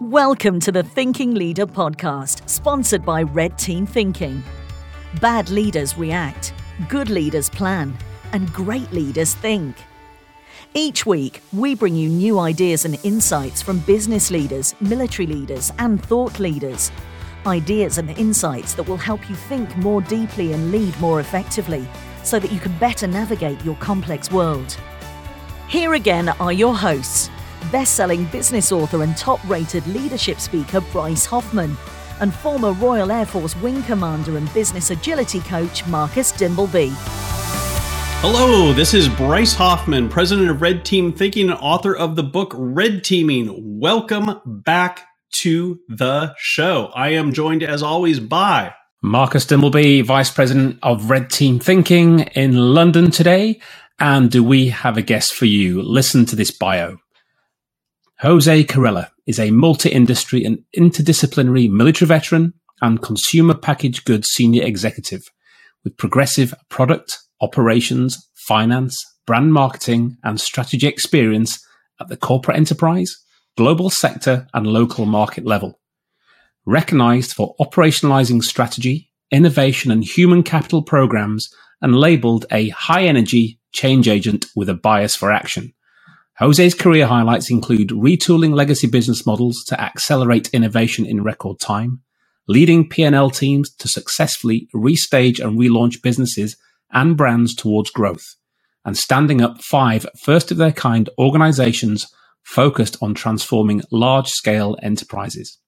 Welcome to the Thinking Leader podcast, sponsored by Red Team Thinking. Bad leaders react, good leaders plan, and great leaders think. Each week, we bring you new ideas and insights from business leaders, military leaders, and thought leaders. Ideas and insights that will help you think more deeply and lead more effectively so that you can better navigate your complex world. Here again are your hosts best selling business author and top rated leadership speaker Bryce Hoffman, and former Royal Air Force Wing Commander and business agility coach Marcus Dimbleby. Hello, this is Bryce Hoffman, president of Red Team Thinking and author of the book Red Teaming. Welcome back to the show. I am joined as always by Marcus Dimbleby, Vice President of Red Team Thinking in London today. And do we have a guest for you? Listen to this bio. Jose Carrera is a multi-industry and interdisciplinary military veteran and consumer packaged goods senior executive with progressive product, operations, finance, brand marketing, and strategy experience at the corporate enterprise, global sector, and local market level. Recognized for operationalizing strategy, innovation, and human capital programs, and labeled a high energy change agent with a bias for action. Jose's career highlights include retooling legacy business models to accelerate innovation in record time, leading P&L teams to successfully restage and relaunch businesses and brands towards growth, and standing up five first of their kind organizations focused on transforming large scale enterprises.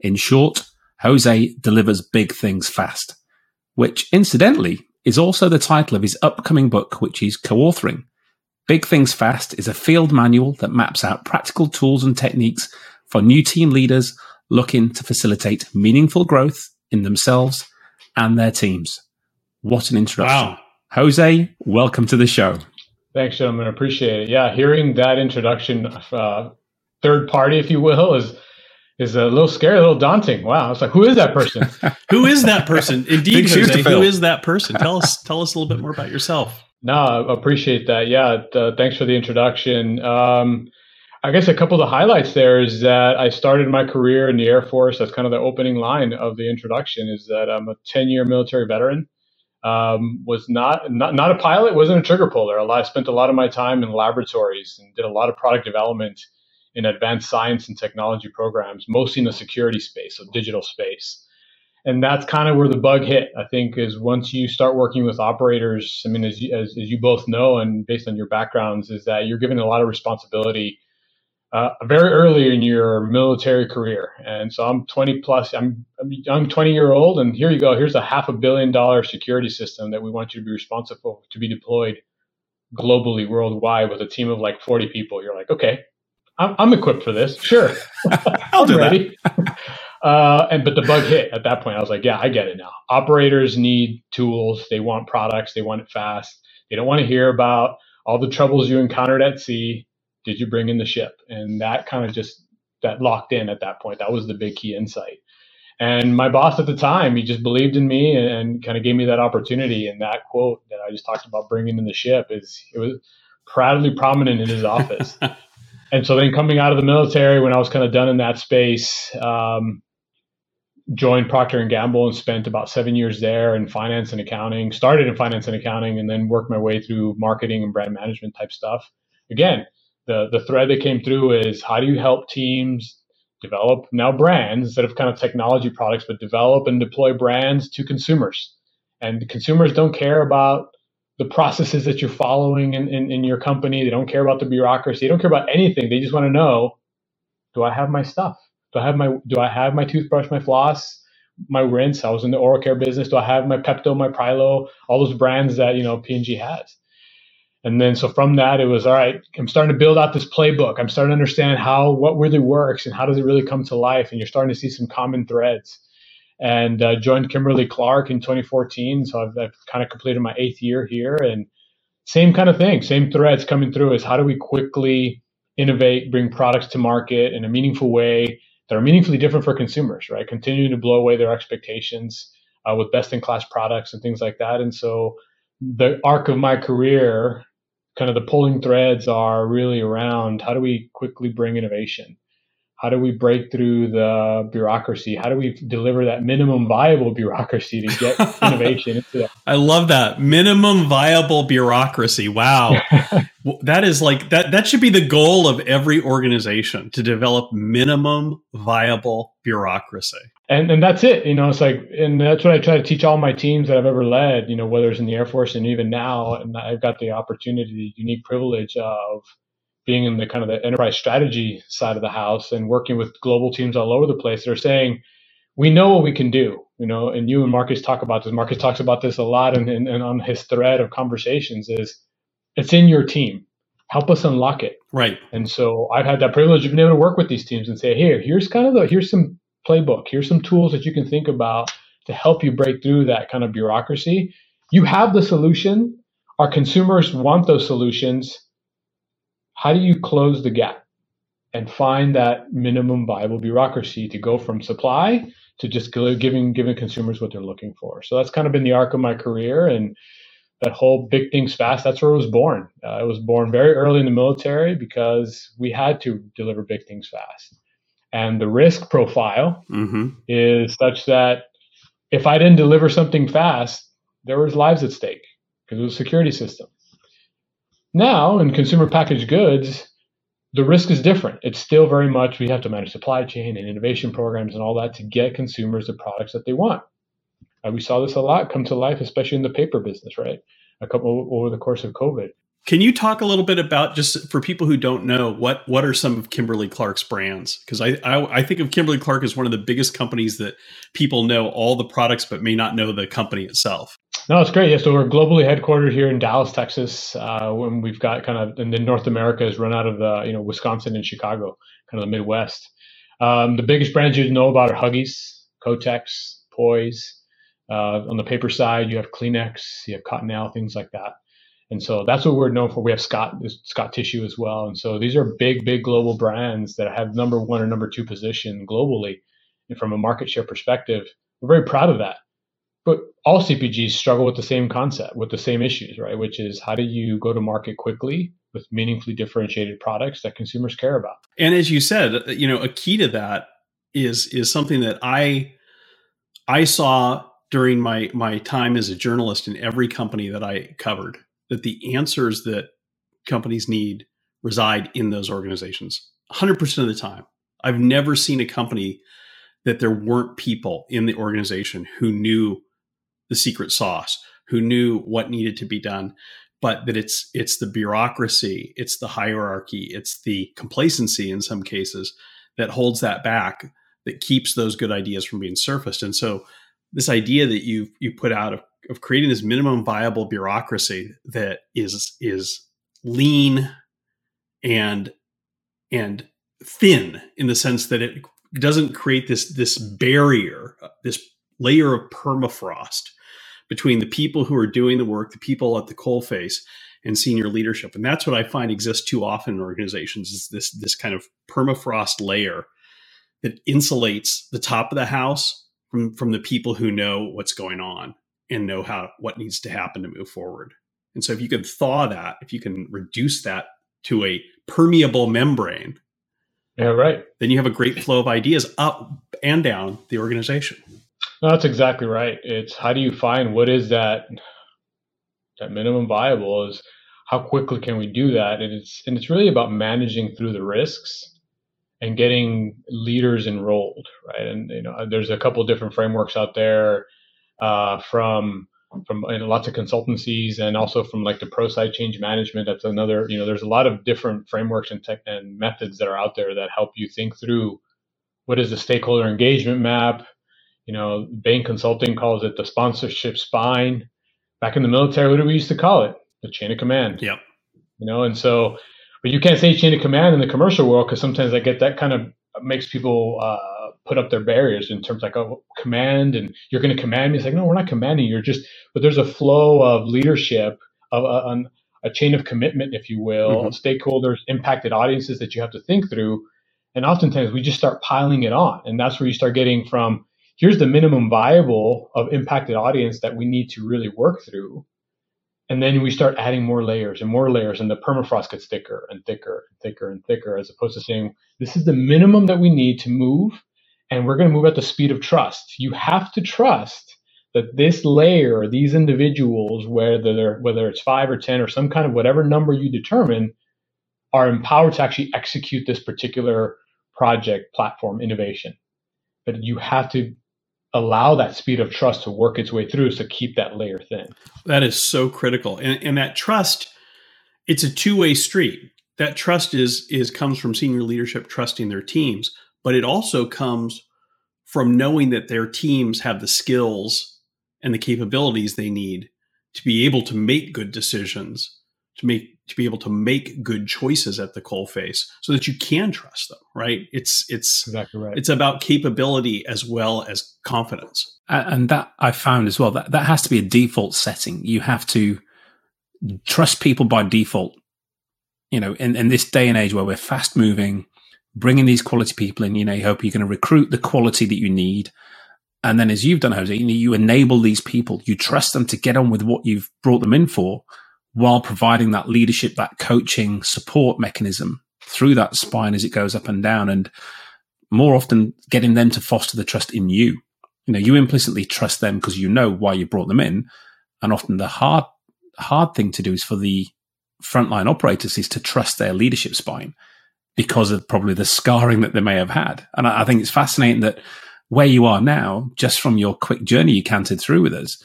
In short, Jose delivers big things fast, which incidentally is also the title of his upcoming book, which he's co-authoring Big Things Fast is a field manual that maps out practical tools and techniques for new team leaders looking to facilitate meaningful growth in themselves and their teams. What an introduction. Wow. Jose, welcome to the show. Thanks, gentlemen. Appreciate it. Yeah, hearing that introduction, uh, third party, if you will, is is a little scary, a little daunting. Wow, it's like, who is that person? who is that person? Indeed, Jose, who is that person? Tell us, tell us a little bit more about yourself. No, I appreciate that. Yeah, uh, thanks for the introduction. Um, I guess a couple of the highlights there is that I started my career in the Air Force. That's kind of the opening line of the introduction. Is that I'm a 10-year military veteran. Um, was not, not not a pilot. wasn't a trigger puller. A I spent a lot of my time in laboratories and did a lot of product development in advanced science and technology programs, mostly in the security space, so digital space and that's kind of where the bug hit. I think is once you start working with operators. I mean, as you, as, as you both know, and based on your backgrounds, is that you're given a lot of responsibility uh, very early in your military career. And so I'm 20 plus. I'm I'm young 20 year old, and here you go. Here's a half a billion dollar security system that we want you to be responsible to be deployed globally, worldwide, with a team of like 40 people. You're like, okay, I'm, I'm equipped for this. Sure, I'll do ready. Uh, and but the bug hit at that point. I was like, yeah, I get it now. Operators need tools. They want products. They want it fast. They don't want to hear about all the troubles you encountered at sea. Did you bring in the ship? And that kind of just that locked in at that point. That was the big key insight. And my boss at the time, he just believed in me and, and kind of gave me that opportunity. And that quote that I just talked about bringing in the ship is it was proudly prominent in his office. and so then coming out of the military, when I was kind of done in that space, um, joined Procter Gamble and spent about seven years there in finance and accounting. Started in finance and accounting, and then worked my way through marketing and brand management type stuff. Again, the the thread that came through is how do you help teams develop now brands instead of kind of technology products, but develop and deploy brands to consumers. And consumers don't care about the processes that you're following in, in, in your company. They don't care about the bureaucracy. They don't care about anything. They just want to know, do I have my stuff? Do I have my do I have my toothbrush, my floss, my rinse? I was in the oral care business. Do I have my Pepto, my Prilo, all those brands that you know P&G has? And then so from that, it was all right. I'm starting to build out this playbook. I'm starting to understand how what really works and how does it really come to life. And you're starting to see some common threads. And uh, joined Kimberly Clark in 2014. So I've, I've kind of completed my eighth year here, and same kind of thing, same threads coming through. Is how do we quickly innovate, bring products to market in a meaningful way that are meaningfully different for consumers, right? Continuing to blow away their expectations uh, with best in class products and things like that. And so the arc of my career, kind of the pulling threads are really around how do we quickly bring innovation? How do we break through the bureaucracy? How do we deliver that minimum viable bureaucracy to get innovation into that? I love that minimum viable bureaucracy. Wow, that is like that. That should be the goal of every organization to develop minimum viable bureaucracy. And and that's it. You know, it's like, and that's what I try to teach all my teams that I've ever led. You know, whether it's in the Air Force and even now, and I've got the opportunity, the unique privilege of being in the kind of the enterprise strategy side of the house and working with global teams all over the place they're saying we know what we can do you know? And you and marcus talk about this. Marcus talks about this a lot and, and, and on his thread of conversations is it's in your team. Help us unlock it. Right. And so i've had that privilege of being able to work with these teams and say here here's kind of the here's some playbook. Here's some tools that you can think about to help you break through that kind of bureaucracy. You have the solution. Our consumers want those solutions how do you close the gap and find that minimum viable bureaucracy to go from supply to just giving giving consumers what they're looking for? So that's kind of been the arc of my career and that whole big things fast that's where it was born uh, it was born very early in the military because we had to deliver big things fast and the risk profile mm-hmm. is such that if i didn't deliver something fast there was lives at stake because it was a security system now, in consumer packaged goods, the risk is different. It's still very much we have to manage supply chain and innovation programs and all that to get consumers the products that they want. Uh, we saw this a lot come to life, especially in the paper business, right? A couple over the course of COVID. Can you talk a little bit about just for people who don't know what what are some of Kimberly Clark's brands? Because I, I, I think of Kimberly Clark as one of the biggest companies that people know all the products but may not know the company itself. No, it's great. Yeah, so we're globally headquartered here in Dallas, Texas. Uh, when we've got kind of, and then North America is run out of the, you know, Wisconsin and Chicago, kind of the Midwest. Um, the biggest brands you know about are Huggies, Kotex, Poise. Uh, on the paper side, you have Kleenex, you have Cottonelle, things like that. And so that's what we're known for. We have Scott, Scott Tissue as well. And so these are big, big global brands that have number one or number two position globally. And from a market share perspective, we're very proud of that. But all CPGs struggle with the same concept, with the same issues, right? Which is how do you go to market quickly with meaningfully differentiated products that consumers care about? And as you said, you know, a key to that is is something that I I saw during my my time as a journalist in every company that I covered that the answers that companies need reside in those organizations 100% of the time. I've never seen a company that there weren't people in the organization who knew the secret sauce, who knew what needed to be done, but that it's it's the bureaucracy, it's the hierarchy, it's the complacency in some cases that holds that back, that keeps those good ideas from being surfaced. And so this idea that you you put out of, of creating this minimum viable bureaucracy that is is lean and and thin in the sense that it doesn't create this this barrier, uh, this layer of permafrost between the people who are doing the work, the people at the coalface, and senior leadership. And that's what I find exists too often in organizations is this this kind of permafrost layer that insulates the top of the house from from the people who know what's going on and know how what needs to happen to move forward. And so if you can thaw that, if you can reduce that to a permeable membrane, yeah, right. Then you have a great flow of ideas up and down the organization. No, that's exactly right. It's how do you find what is that that minimum viable is how quickly can we do that? And it's and it's really about managing through the risks and getting leaders enrolled, right? And you know, there's a couple different frameworks out there uh, from from lots of consultancies and also from like the Prosci change management. That's another, you know, there's a lot of different frameworks and tech and methods that are out there that help you think through what is the stakeholder engagement map, you know, Bain Consulting calls it the sponsorship spine. Back in the military, what do we used to call it? The chain of command. Yep. You know, and so, but you can't say chain of command in the commercial world because sometimes I get that kind of makes people uh, put up their barriers in terms like oh command and you're going to command me. It's like no, we're not commanding. You're just, but there's a flow of leadership of a, a chain of commitment, if you will, mm-hmm. stakeholders, impacted audiences that you have to think through. And oftentimes we just start piling it on, and that's where you start getting from here's the minimum viable of impacted audience that we need to really work through and then we start adding more layers and more layers, and the permafrost gets thicker and thicker and thicker and thicker, as opposed to saying, this is the minimum that we need to move, and we're going to move at the speed of trust. You have to trust that this layer, these individuals, whether they're, whether it's five or ten or some kind of whatever number you determine, are empowered to actually execute this particular project, platform, innovation. But you have to allow that speed of trust to work its way through to keep that layer thin. That is so critical. And, and that trust, it's a two-way street. That trust is is comes from senior leadership trusting their teams, but it also comes from knowing that their teams have the skills and the capabilities they need to be able to make good decisions, to make to be able to make good choices at the coal face so that you can trust them right? It's it's exactly right. it's about capability as well as confidence. And that i found as well that that has to be a default setting. You have to trust people by default you know in, in this day and age where we're fast moving bringing these quality people in you know you hope you're going to recruit the quality that you need and then as you've done jose you, know, you enable these people you trust them to get on with what you've brought them in for while providing that leadership, that coaching support mechanism through that spine as it goes up and down. And more often getting them to foster the trust in you. You know, you implicitly trust them because you know why you brought them in. And often the hard, hard thing to do is for the frontline operators is to trust their leadership spine because of probably the scarring that they may have had. And I, I think it's fascinating that where you are now, just from your quick journey you cantered through with us,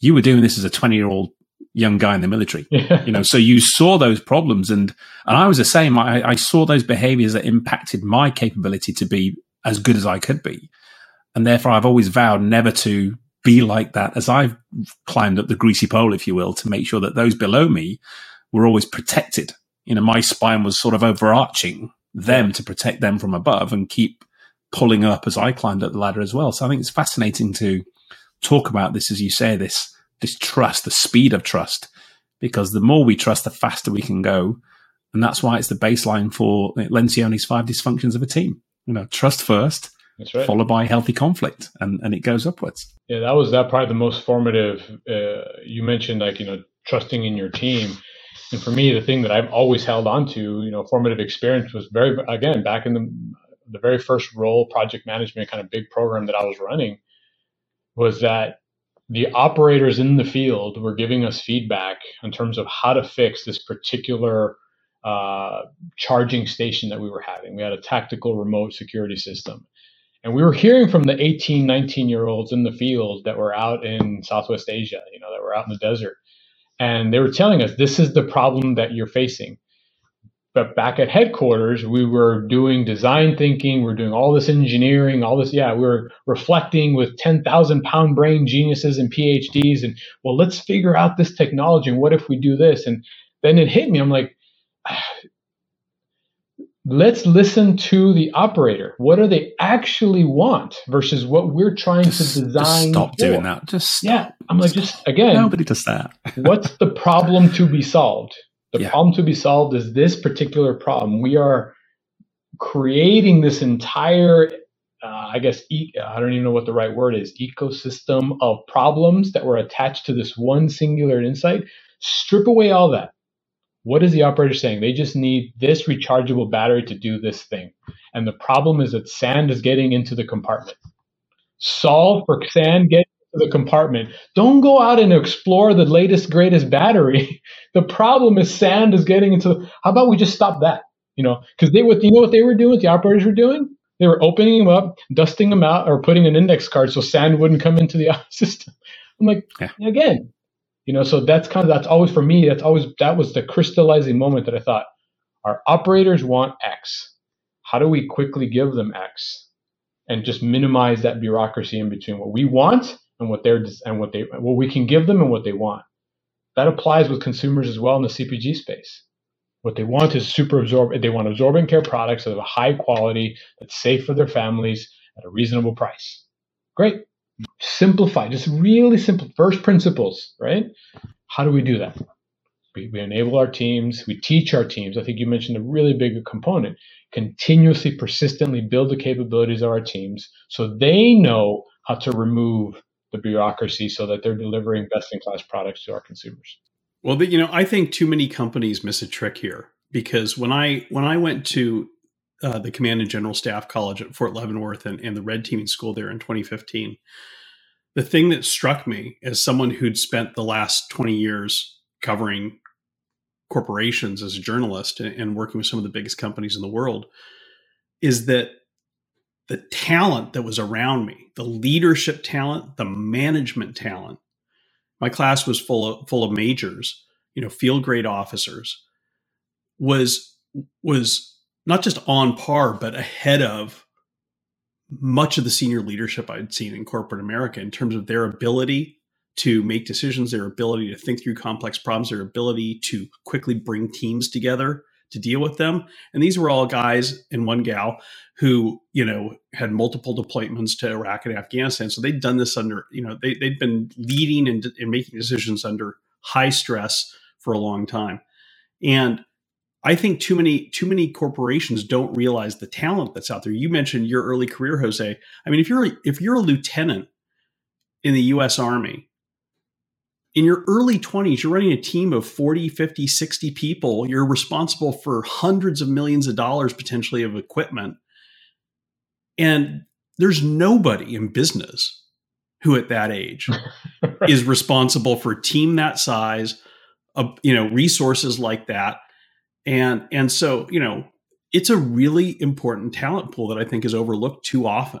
you were doing this as a 20 year old young guy in the military. Yeah. You know, so you saw those problems, and and I was the same. I, I saw those behaviors that impacted my capability to be as good as I could be, and therefore I've always vowed never to be like that as I've climbed up the greasy pole, if you will, to make sure that those below me were always protected. You know, my spine was sort of overarching them to protect them from above and keep pulling up as I climbed up the ladder as well. So I think it's fascinating to talk about this, as you say, this this trust, the speed of trust, because the more we trust, the faster we can go. And that's why it's the baseline for Lencioni's five dysfunctions of a team. You know, trust first, right. followed by healthy conflict, and, and it goes upwards. Yeah, that was that probably the most formative. Uh, you mentioned like you know trusting in your team, and for me, the thing that I've always held on to, you know, formative experience was very again back in the the very first role project management kind of big program that I was running was that the operators in the field were giving us feedback in terms of how to fix this particular uh, charging station that we were having. We had a tactical remote security system. And we were hearing from the 18, 19 year olds in the field that were out in Southwest Asia, you know, that were out in the desert. And they were telling us, this is the problem that you're facing but back at headquarters, we were doing design thinking, we are doing all this engineering, all this. Yeah, we are reflecting with 10,000 pound brain geniuses and PhDs. And well, let's figure out this technology. And what if we do this? And then it hit me. I'm like, ah, let's listen to the operator. What do they actually want versus what we're trying just, to design? Just stop for. doing that. Just stop. yeah. I'm like, just again, nobody does that. what's the problem to be solved? The yeah. problem to be solved is this particular problem. We are creating this entire, uh, I guess, e- I don't even know what the right word is, ecosystem of problems that were attached to this one singular insight. Strip away all that. What is the operator saying? They just need this rechargeable battery to do this thing. And the problem is that sand is getting into the compartment. Solve for sand getting into the compartment. Don't go out and explore the latest, greatest battery. the problem is sand is getting into. How about we just stop that? You know, because they would, you know what they were doing, what the operators were doing? They were opening them up, dusting them out, or putting an index card so sand wouldn't come into the system. I'm like, yeah. again, you know, so that's kind of that's always for me. That's always that was the crystallizing moment that I thought our operators want X. How do we quickly give them X? and just minimize that bureaucracy in between what we want and what they're and what they what we can give them and what they want. That applies with consumers as well in the CPG space. What they want is super absorb. They want absorbent care products that have a high quality, that's safe for their families at a reasonable price. Great. Simplify, just really simple. First principles, right? How do we do that? We, we enable our teams. We teach our teams. I think you mentioned a really big component. Continuously, persistently build the capabilities of our teams so they know how to remove the bureaucracy so that they're delivering best in class products to our consumers. Well, you know, I think too many companies miss a trick here because when I when I went to uh, the Command and General Staff College at Fort Leavenworth and, and the Red Teaming School there in 2015, the thing that struck me as someone who'd spent the last 20 years covering corporations as a journalist and, and working with some of the biggest companies in the world is that the talent that was around me, the leadership talent, the management talent. My class was full of full of majors, you know, field grade officers, was was not just on par, but ahead of much of the senior leadership I'd seen in corporate America in terms of their ability to make decisions, their ability to think through complex problems, their ability to quickly bring teams together to deal with them. And these were all guys and one gal who, you know, had multiple deployments to Iraq and Afghanistan. So they'd done this under, you know, they, they'd been leading and, and making decisions under high stress for a long time. And I think too many too many corporations don't realize the talent that's out there. You mentioned your early career, Jose. I mean, if you're if you're a lieutenant in the U.S. Army, in your early 20s, you're running a team of 40, 50, 60 people. You're responsible for hundreds of millions of dollars potentially of equipment. And there's nobody in business who at that age is responsible for a team that size, of, you know, resources like that and and so you know it's a really important talent pool that I think is overlooked too often.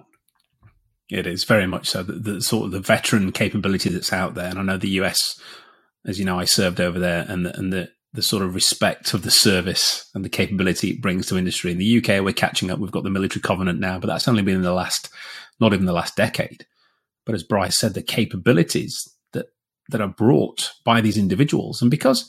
It is very much so. The, the, sort of the veteran capability that's out there, and I know the US, as you know, I served over there, and the, and the the sort of respect of the service and the capability it brings to industry. In the UK, we're catching up. We've got the military covenant now, but that's only been in the last, not even the last decade. But as Bryce said, the capabilities that that are brought by these individuals, and because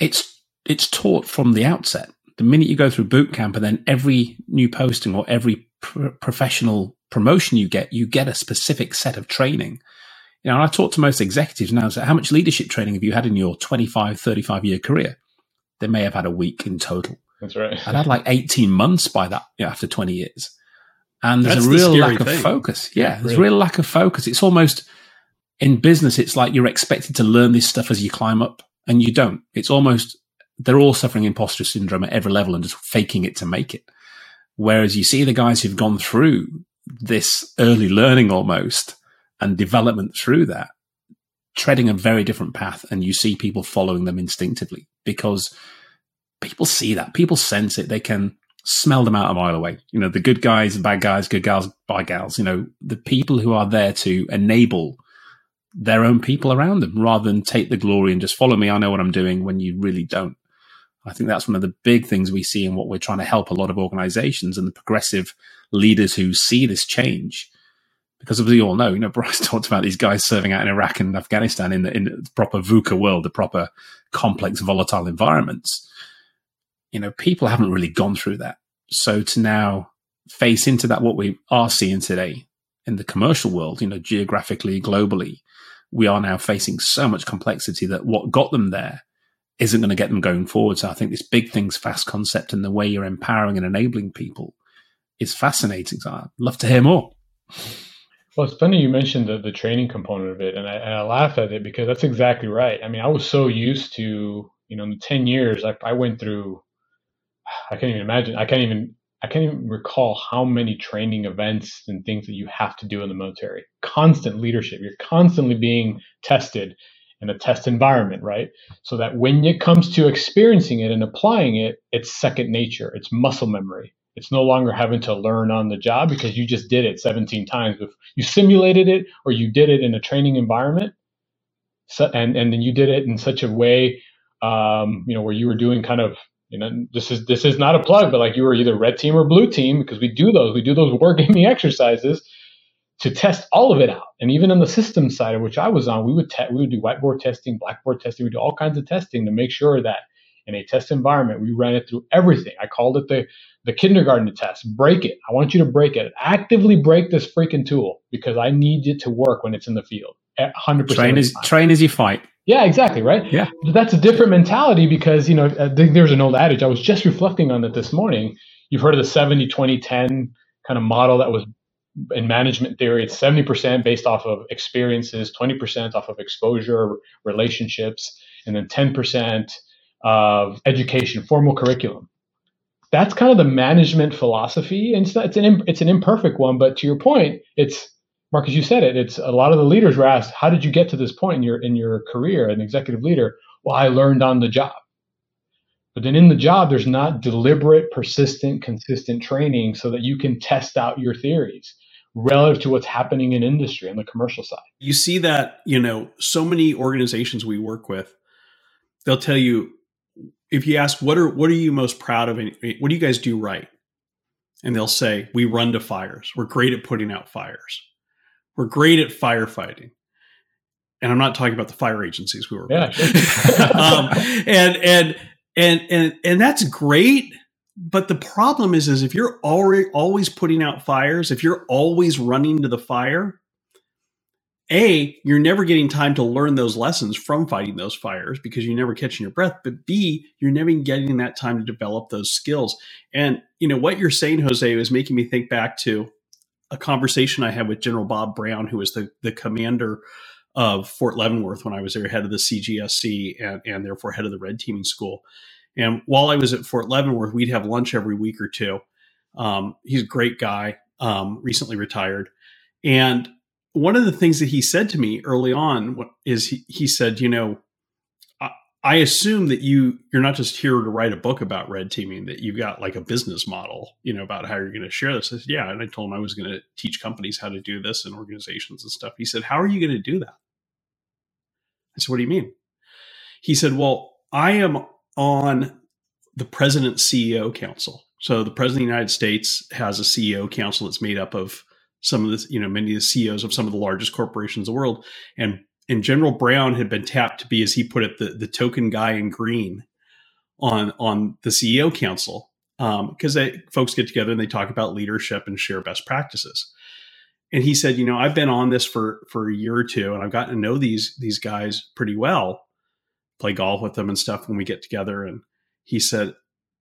it's it's taught from the outset. The minute you go through boot camp and then every new posting or every pr- professional promotion you get, you get a specific set of training. You know, I talk to most executives now, so how much leadership training have you had in your 25, 35 year career? They may have had a week in total. That's right. I'd had like 18 months by that you know, after 20 years. And there's That's a real the lack thing. of focus. Yeah, yeah there's really. a real lack of focus. It's almost in business, it's like you're expected to learn this stuff as you climb up, and you don't. It's almost they're all suffering imposter syndrome at every level and just faking it to make it. Whereas you see the guys who've gone through this early learning almost and development through that, treading a very different path, and you see people following them instinctively because people see that, people sense it, they can smell them out a mile away. You know, the good guys bad guys, good gals, bad gals, you know, the people who are there to enable their own people around them rather than take the glory and just follow me. I know what I'm doing when you really don't. I think that's one of the big things we see in what we're trying to help a lot of organizations and the progressive leaders who see this change. Because as we all know, you know, Bryce talked about these guys serving out in Iraq and Afghanistan in the, in the proper VUCA world, the proper complex, volatile environments. You know, people haven't really gone through that. So to now face into that, what we are seeing today in the commercial world, you know, geographically, globally, we are now facing so much complexity that what got them there isn't going to get them going forward. So I think this big things fast concept and the way you're empowering and enabling people is fascinating. So I'd love to hear more. Well, it's funny you mentioned the, the training component of it, and I, and I laugh at it because that's exactly right. I mean, I was so used to, you know, in the 10 years I, I went through, I can't even imagine, I can't even, I can't even recall how many training events and things that you have to do in the military. Constant leadership. You're constantly being tested in a test environment, right? So that when it comes to experiencing it and applying it, it's second nature, it's muscle memory. It's no longer having to learn on the job because you just did it 17 times. If you simulated it or you did it in a training environment, so, and and then you did it in such a way, um, you know, where you were doing kind of, you know, this is this is not a plug, but like you were either red team or blue team because we do those, we do those work wargaming exercises to test all of it out. And even on the system side of which I was on, we would te- we would do whiteboard testing, blackboard testing, we do all kinds of testing to make sure that in a test environment we ran it through everything. I called it the the kindergarten test. Break it. I want you to break it. Actively break this freaking tool because I need it to work when it's in the field. 100% train as train as you fight. Yeah, exactly, right? Yeah. That's a different mentality because, you know, I think there's an old adage. I was just reflecting on it this morning. You've heard of the 70 20 10 kind of model that was in management theory, it's 70% based off of experiences, 20% off of exposure, relationships, and then 10% of education, formal curriculum. That's kind of the management philosophy. And it's, not, it's, an, it's an imperfect one, but to your point, it's Marcus, you said it. It's a lot of the leaders were asked, "How did you get to this point in your in your career, an executive leader?" Well, I learned on the job. But then in the job, there's not deliberate, persistent, consistent training so that you can test out your theories relative to what's happening in industry on the commercial side. You see that, you know, so many organizations we work with, they'll tell you if you ask what are what are you most proud of and what do you guys do right? And they'll say, we run to fires. We're great at putting out fires. We're great at firefighting. And I'm not talking about the fire agencies we were yeah, um, and and and and and that's great but the problem is is if you're already always putting out fires if you're always running to the fire a you're never getting time to learn those lessons from fighting those fires because you're never catching your breath but b you're never getting that time to develop those skills and you know what you're saying jose is making me think back to a conversation i had with general bob brown who was the, the commander of Fort Leavenworth when I was there, head of the CGSC and, and therefore head of the red teaming school. And while I was at Fort Leavenworth, we'd have lunch every week or two. Um, he's a great guy, um, recently retired. And one of the things that he said to me early on is he, he said, you know, I, I assume that you you're not just here to write a book about red teaming, that you've got like a business model, you know, about how you're going to share this. I said, yeah. And I told him I was going to teach companies how to do this and organizations and stuff. He said, How are you going to do that? I said, What do you mean? He said, Well, I am on the President's CEO Council. So the President of the United States has a CEO council that's made up of some of the, you know, many of the CEOs of some of the largest corporations in the world. And and General Brown had been tapped to be, as he put it, the, the token guy in green on on the CEO council because um, folks get together and they talk about leadership and share best practices and he said, you know, I've been on this for for a year or two, and I've gotten to know these these guys pretty well, play golf with them and stuff when we get together. And he said,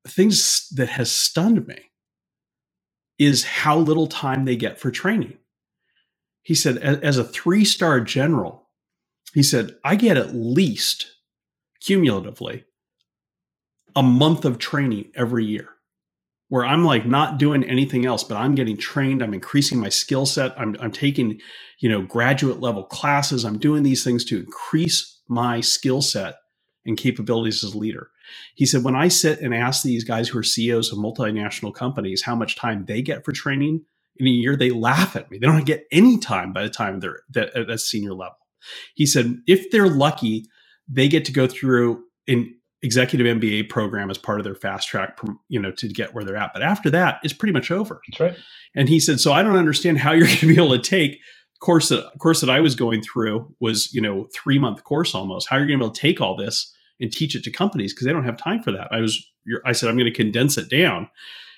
things that has stunned me is how little time they get for training. He said, as a three star general, he said, I get at least cumulatively a month of training every year where I'm like not doing anything else, but I'm getting trained. I'm increasing my skill set. I'm, I'm taking, you know, graduate level classes. I'm doing these things to increase my skill set and capabilities as a leader. He said, when I sit and ask these guys who are CEOs of multinational companies how much time they get for training in a year, they laugh at me. They don't get any time by the time they're at, a senior level. He said, if they're lucky, they get to go through an executive MBA program as part of their fast track, you know, to get where they're at. But after that, it's pretty much over. That's right. And he said, so I don't understand how you're going to be able to take course that course that I was going through was you know three month course almost. How are you going to be able to take all this and teach it to companies because they don't have time for that. I was I said I'm going to condense it down,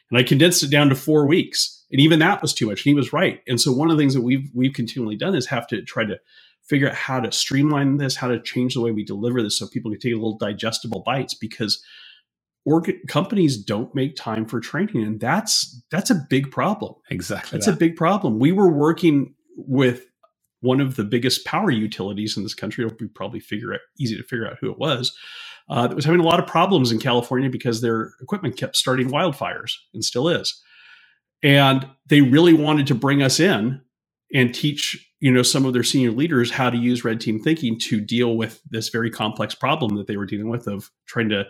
and I condensed it down to four weeks, and even that was too much. And he was right. And so one of the things that we've we've continually done is have to try to figure out how to streamline this, how to change the way we deliver this so people can take little digestible bites because org- companies don't make time for training and that's that's a big problem. Exactly. That's that. a big problem. We were working with one of the biggest power utilities in this country. It'll be probably figure out, easy to figure out who it was. Uh, that was having a lot of problems in California because their equipment kept starting wildfires and still is. And they really wanted to bring us in and teach you know some of their senior leaders how to use red team thinking to deal with this very complex problem that they were dealing with of trying to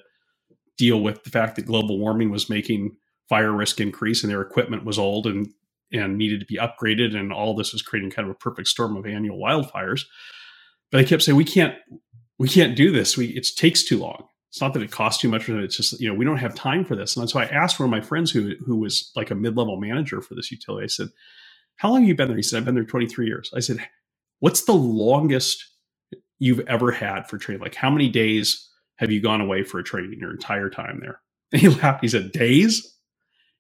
deal with the fact that global warming was making fire risk increase and their equipment was old and and needed to be upgraded and all this was creating kind of a perfect storm of annual wildfires but they kept saying we can't we can't do this we it takes too long it's not that it costs too much it's just you know we don't have time for this and so i asked one of my friends who who was like a mid-level manager for this utility i said how long have you been there? He said, I've been there 23 years. I said, What's the longest you've ever had for training? Like, how many days have you gone away for a training your entire time there? And he laughed. He said, Days?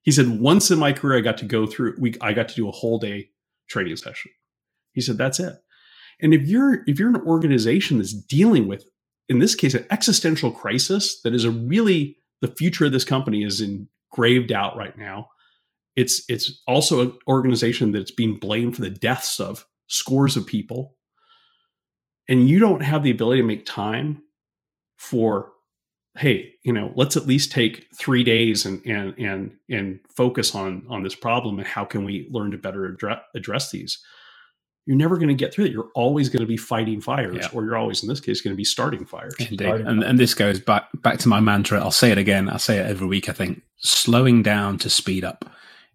He said, Once in my career, I got to go through, we, I got to do a whole day training session. He said, That's it. And if you're if you're an organization that's dealing with, in this case, an existential crisis that is a really the future of this company is engraved out right now it's it's also an organization that's being blamed for the deaths of scores of people. And you don't have the ability to make time for hey you know let's at least take three days and and and and focus on on this problem and how can we learn to better address, address these. You're never going to get through it you're always going to be fighting fires yeah. or you're always in this case going to be starting fires. Indeed. And, and this goes back back to my mantra. I'll say it again. I'll say it every week i think. Slowing down to speed up.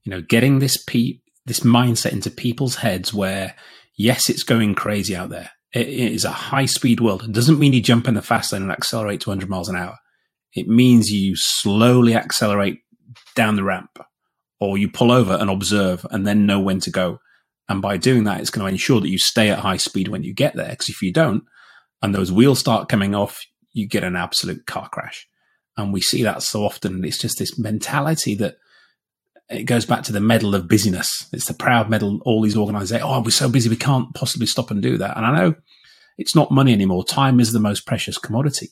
You know getting this pe- this mindset into people's heads where yes it's going crazy out there. It is a high speed world. It doesn't mean you jump in the fast lane and accelerate to 100 miles an hour it means you slowly accelerate down the ramp or you pull over and observe and then know when to go. And by doing that, it's going to ensure that you stay at high speed when you get there. Because if you don't, and those wheels start coming off, you get an absolute car crash. And we see that so often. It's just this mentality that it goes back to the medal of busyness. It's the proud medal. All these organizations, oh, we're so busy, we can't possibly stop and do that. And I know it's not money anymore. Time is the most precious commodity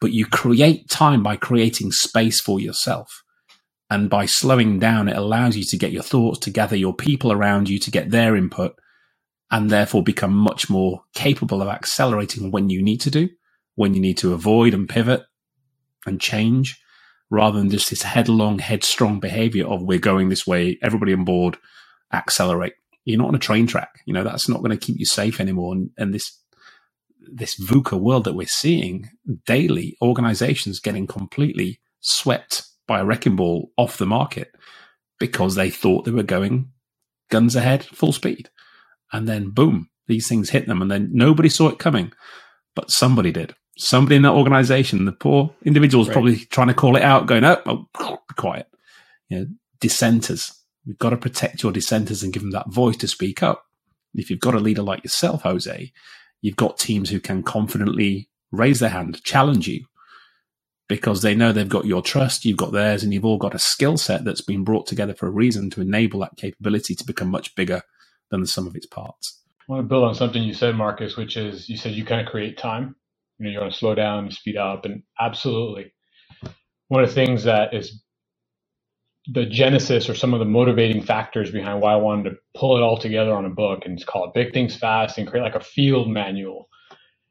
but you create time by creating space for yourself. And by slowing down, it allows you to get your thoughts, to gather your people around you, to get their input, and therefore become much more capable of accelerating when you need to do, when you need to avoid and pivot and change, rather than just this headlong, headstrong behavior of we're going this way, everybody on board, accelerate. You're not on a train track. You know, that's not going to keep you safe anymore. And, and this this VUCA world that we're seeing daily, organizations getting completely swept by a wrecking ball off the market because they thought they were going guns ahead, full speed. And then boom, these things hit them. And then nobody saw it coming, but somebody did. Somebody in that organization, the poor individual is right. probably trying to call it out, going, oh, oh be quiet. You know, dissenters. We've got to protect your dissenters and give them that voice to speak up. If you've got a leader like yourself, Jose, you've got teams who can confidently raise their hand, challenge you, because they know they've got your trust, you've got theirs, and you've all got a skill set that's been brought together for a reason to enable that capability to become much bigger than the sum of its parts. I want to build on something you said, Marcus, which is you said you kind of create time. You know, you want to slow down, speed up, and absolutely. One of the things that is the genesis or some of the motivating factors behind why I wanted to pull it all together on a book and call it Big Things Fast and create like a field manual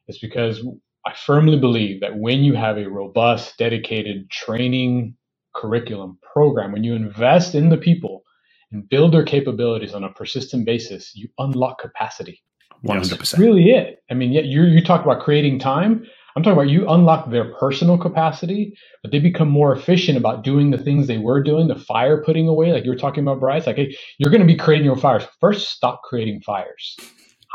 is because I firmly believe that when you have a robust, dedicated training curriculum program, when you invest in the people and build their capabilities on a persistent basis, you unlock capacity. 100%. That's really it. I mean, you you talk about creating time. I'm talking about you unlock their personal capacity, but they become more efficient about doing the things they were doing, the fire putting away, like you were talking about, Bryce. Like, hey, you're going to be creating your fires. First, stop creating fires.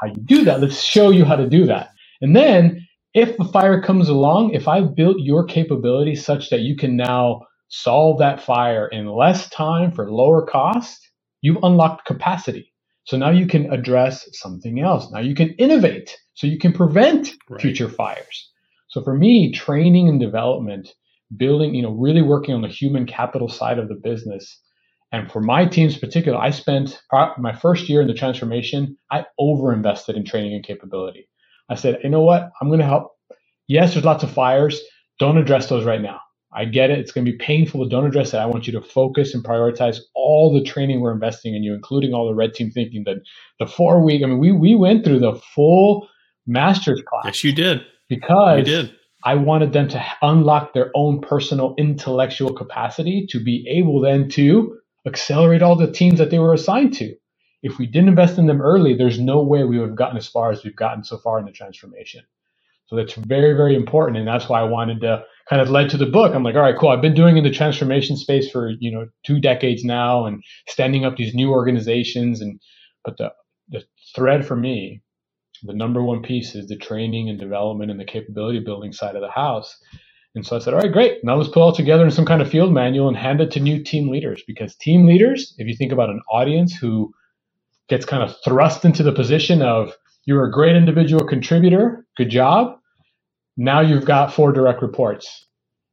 How you do that? Let's show you how to do that. And then, if the fire comes along, if I've built your capability such that you can now solve that fire in less time for lower cost, you've unlocked capacity. So now you can address something else. Now you can innovate so you can prevent right. future fires. So for me, training and development, building, you know, really working on the human capital side of the business. And for my teams in particular, I spent my first year in the transformation, I over invested in training and capability. I said, you know what? I'm going to help. Yes, there's lots of fires. Don't address those right now. I get it. It's going to be painful. But don't address it. I want you to focus and prioritize all the training we're investing in you, including all the red team thinking that the four week, I mean, we, we went through the full master's class. Yes, you did because I wanted them to unlock their own personal intellectual capacity to be able then to accelerate all the teams that they were assigned to. If we didn't invest in them early, there's no way we would have gotten as far as we've gotten so far in the transformation. So that's very, very important. And that's why I wanted to kind of led to the book. I'm like, all right, cool. I've been doing in the transformation space for, you know, two decades now and standing up these new organizations. And, but the, the thread for me the number one piece is the training and development and the capability building side of the house. And so I said, all right, great. Now let's put all together in some kind of field manual and hand it to new team leaders. Because team leaders, if you think about an audience who gets kind of thrust into the position of you're a great individual contributor, good job. Now you've got four direct reports.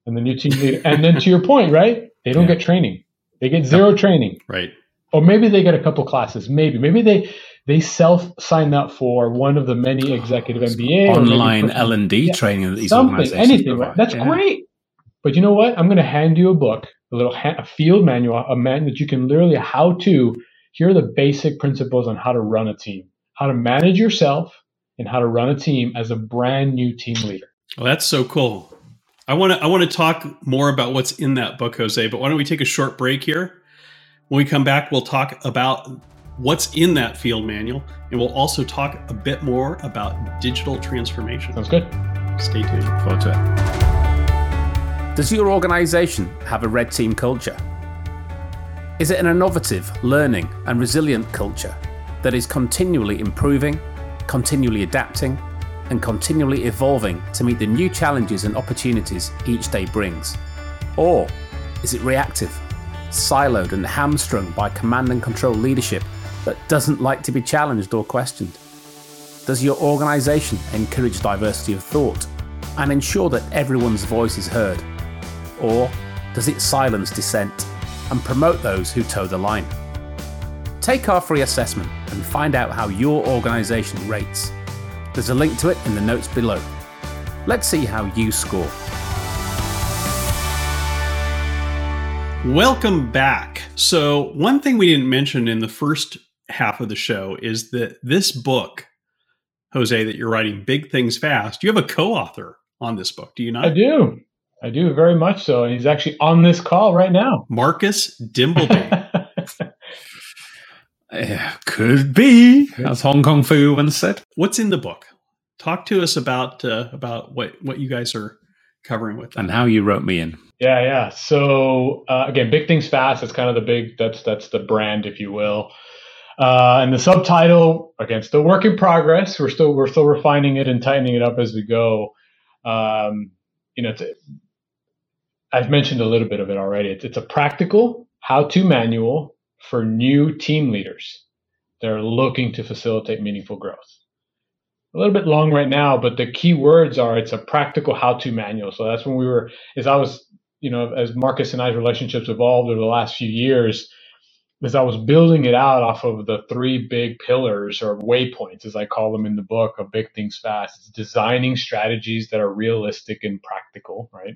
And the new team leader. and then to your point, right? They don't yeah. get training. They get zero training. Right. Or maybe they get a couple classes. Maybe. Maybe they they self sign up for one of the many executive MBA online L and D training that these something, organizations anything. Provide. That's yeah. great. But you know what? I'm going to hand you a book, a little ha- a field manual, a man that you can literally how to. Here are the basic principles on how to run a team, how to manage yourself, and how to run a team as a brand new team leader. Well, that's so cool. I want to I want to talk more about what's in that book, Jose. But why don't we take a short break here? When we come back, we'll talk about what's in that field manual, and we'll also talk a bit more about digital transformation. Sounds good. Stay tuned. Look forward to it. Does your organization have a red team culture? Is it an innovative, learning, and resilient culture that is continually improving, continually adapting, and continually evolving to meet the new challenges and opportunities each day brings? Or is it reactive, siloed, and hamstrung by command and control leadership that doesn't like to be challenged or questioned? Does your organization encourage diversity of thought and ensure that everyone's voice is heard? Or does it silence dissent and promote those who toe the line? Take our free assessment and find out how your organization rates. There's a link to it in the notes below. Let's see how you score. Welcome back. So, one thing we didn't mention in the first half of the show is that this book, Jose, that you're writing, Big Things Fast, you have a co author on this book, do you not? I do. I do very much so. And he's actually on this call right now. Marcus Dimbleby. Yeah, could be, as Hong Kong Fu once said. What's in the book? Talk to us about uh, about what what you guys are covering with that. And how you wrote me in. Yeah, yeah. So uh, again, big things fast. That's kind of the big. That's that's the brand, if you will. Uh, and the subtitle again, still work in progress. We're still we're still refining it and tightening it up as we go. Um, you know, I've mentioned a little bit of it already. It's, it's a practical how-to manual for new team leaders that are looking to facilitate meaningful growth. A little bit long right now, but the key words are it's a practical how-to manual. So that's when we were, as I was, you know, as Marcus and I's relationships evolved over the last few years, as I was building it out off of the three big pillars or waypoints, as I call them in the book of Big Things Fast. It's designing strategies that are realistic and practical, right?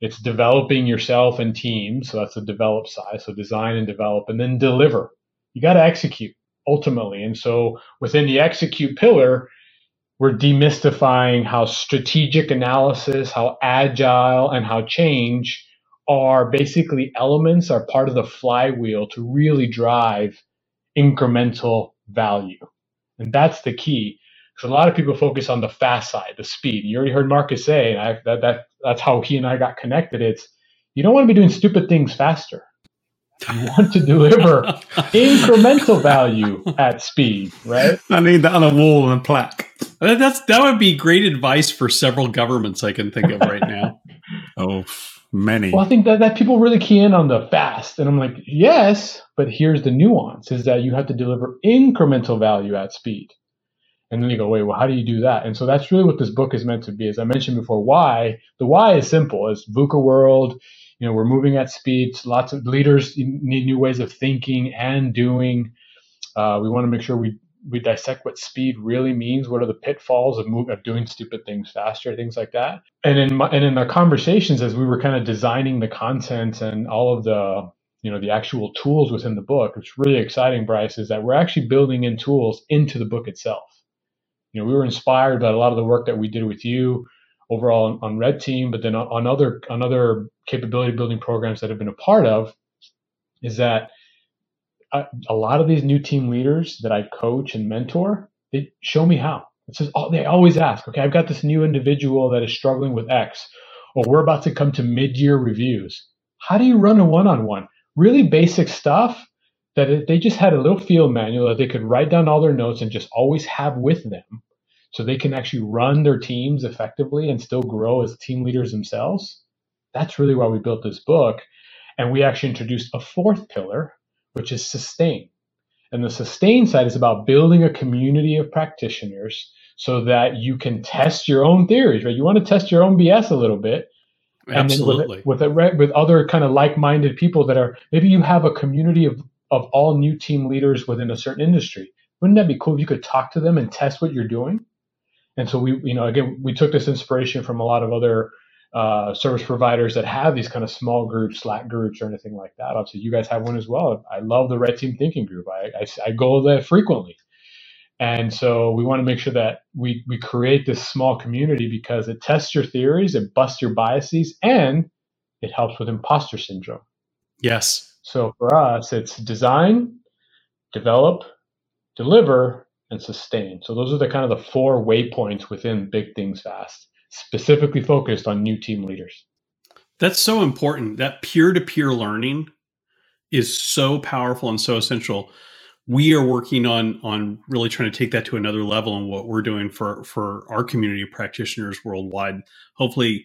It's developing yourself and teams. So that's the develop side. So design and develop and then deliver. You got to execute ultimately. And so within the execute pillar, we're demystifying how strategic analysis, how agile, and how change are basically elements, are part of the flywheel to really drive incremental value. And that's the key. Because a lot of people focus on the fast side, the speed. You already heard Marcus say, and I, that, that that's how he and I got connected. It's you don't want to be doing stupid things faster. You want to deliver incremental value at speed, right? I need that on a wall and a plaque. That's that would be great advice for several governments I can think of right now. oh, many. Well, I think that, that people really key in on the fast, and I'm like, yes, but here's the nuance: is that you have to deliver incremental value at speed. And then you go, wait, well, how do you do that? And so that's really what this book is meant to be. As I mentioned before, why? The why is simple. It's VUCA world. You know, we're moving at speed. Lots of leaders need new ways of thinking and doing. Uh, we want to make sure we we dissect what speed really means. What are the pitfalls of, of doing stupid things faster, things like that. And in my, and in the conversations as we were kind of designing the content and all of the you know the actual tools within the book, it's really exciting, Bryce, is that we're actually building in tools into the book itself you know, we were inspired by a lot of the work that we did with you overall on, on Red Team, but then on, on other on other capability building programs that have been a part of, is that a, lot of these new team leaders that I coach and mentor, they show me how. It says oh, they always ask, okay, I've got this new individual that is struggling with X, or we're about to come to mid-year reviews. How do you run a one-on-one? Really basic stuff that they just had a little field manual that they could write down all their notes and just always have with them so they can actually run their teams effectively and still grow as team leaders themselves. That's really why we built this book. And we actually introduced a fourth pillar, which is sustain. And the sustain side is about building a community of practitioners so that you can test your own theories, right? You want to test your own BS a little bit. Absolutely. with, with, with other kind of like-minded people that are maybe you have a community of of all new team leaders within a certain industry. Wouldn't that be cool if you could talk to them and test what you're doing? And so we, you know, again, we took this inspiration from a lot of other uh, service providers that have these kind of small groups, Slack groups, or anything like that. Obviously, you guys have one as well. I love the Red Team Thinking group. I, I, I go there frequently. And so we want to make sure that we, we create this small community because it tests your theories, it busts your biases, and it helps with imposter syndrome. Yes. So for us, it's design, develop, deliver, and sustain. So those are the kind of the four waypoints within Big Things Fast, specifically focused on new team leaders. That's so important. That peer to peer learning is so powerful and so essential. We are working on on really trying to take that to another level and what we're doing for for our community of practitioners worldwide. Hopefully,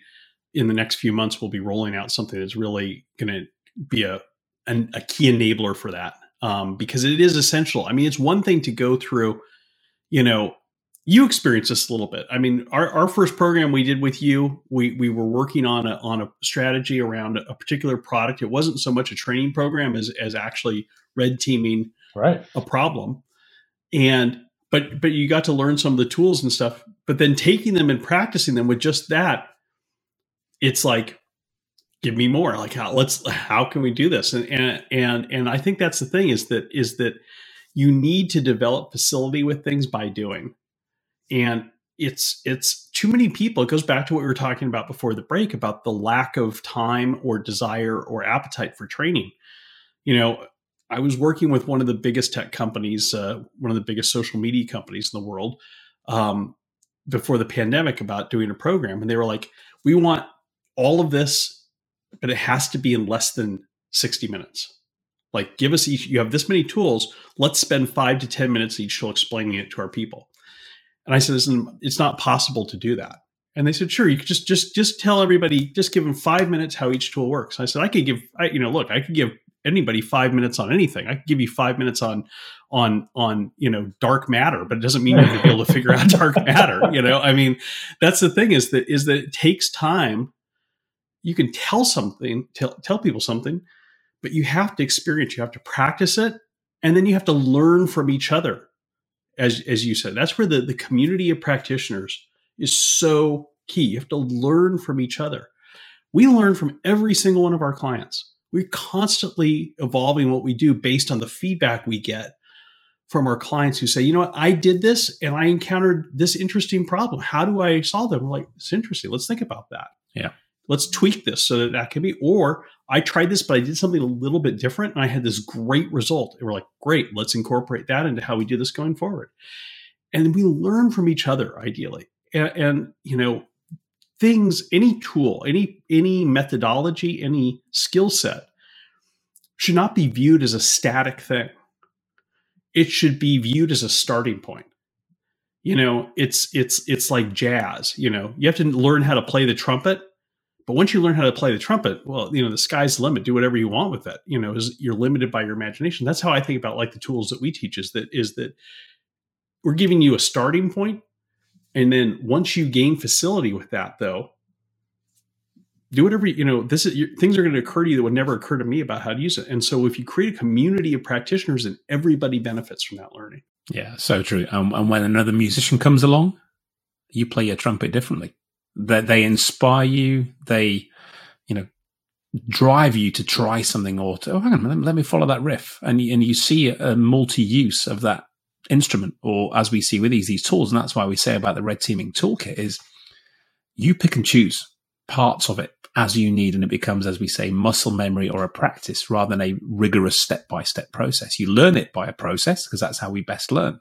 in the next few months, we'll be rolling out something that's really going to be a an, a key enabler for that um, because it is essential. I mean, it's one thing to go through, you know, you experienced this a little bit. I mean, our, our first program we did with you, we we were working on a on a strategy around a particular product. It wasn't so much a training program as as actually red teaming right. a problem. And but but you got to learn some of the tools and stuff. But then taking them and practicing them with just that, it's like, give me more. Like how let's how can we do this? And and and and I think that's the thing is that is that you need to develop facility with things by doing and it's it's too many people. It goes back to what we were talking about before the break about the lack of time or desire or appetite for training. You know i was working with one of the biggest tech companies uh, one of the biggest social media companies in the world um, before the pandemic about doing a program. And they were like we want all of this but it has to be in less than 60 minutes. Like give us each you have this many tools. Let's spend five to ten minutes each show explaining it to our people and I said, Listen, it's not possible to do that. And they said, sure, you could just just just tell everybody, just give them five minutes how each tool works. I said, I could give, I, you know, look, I could give anybody five minutes on anything. I could give you five minutes on on on you know dark matter, but it doesn't mean you're be able to figure out dark matter. You know, I mean, that's the thing is that is that it takes time. You can tell something, tell tell people something, but you have to experience. You have to practice it, and then you have to learn from each other as as you said that's where the the community of practitioners is so key. You have to learn from each other. We learn from every single one of our clients. We're constantly evolving what we do based on the feedback we get from our clients who say you know what? I did this and i encountered this interesting problem. How do i solve it? We're like it's interesting. Let's think about that. Yeah. Let's tweak this so that that can be or i tried this but i did something a little bit different and i had this great result. And we're like great let's incorporate that into how we do this going forward. And we learn from each other ideally. And, and you know things any tool any any methodology any skill set should not be viewed as a static thing. It should be viewed as a starting point. You know it's it's it's like jazz you know? You have to learn how to play the trumpet but once you learn how to play the trumpet, well, you know, the sky's the limit. Do whatever you want with that. You know, is you're limited by your imagination. That's how I think about like the tools that we teach is that is that we're giving you a starting point, and then once you gain facility with that, though, do whatever you know. This is things are going to occur to you that would never occur to me about how to use it. And so, if you create a community of practitioners, then everybody benefits from that learning. Yeah, so true. Um, and when another musician comes along, you play your trumpet differently that they inspire you. They, you know, drive you to try something or to, oh, hang on, let me, follow that riff. And, and you see a multi-use of that instrument or as we see with these, these tools. And that's why we say about the red teaming toolkit is you pick and choose parts of it as you need. And it becomes, as we say, muscle memory or a practice rather than a rigorous step by step process. You learn it by a process because that's how we best learn.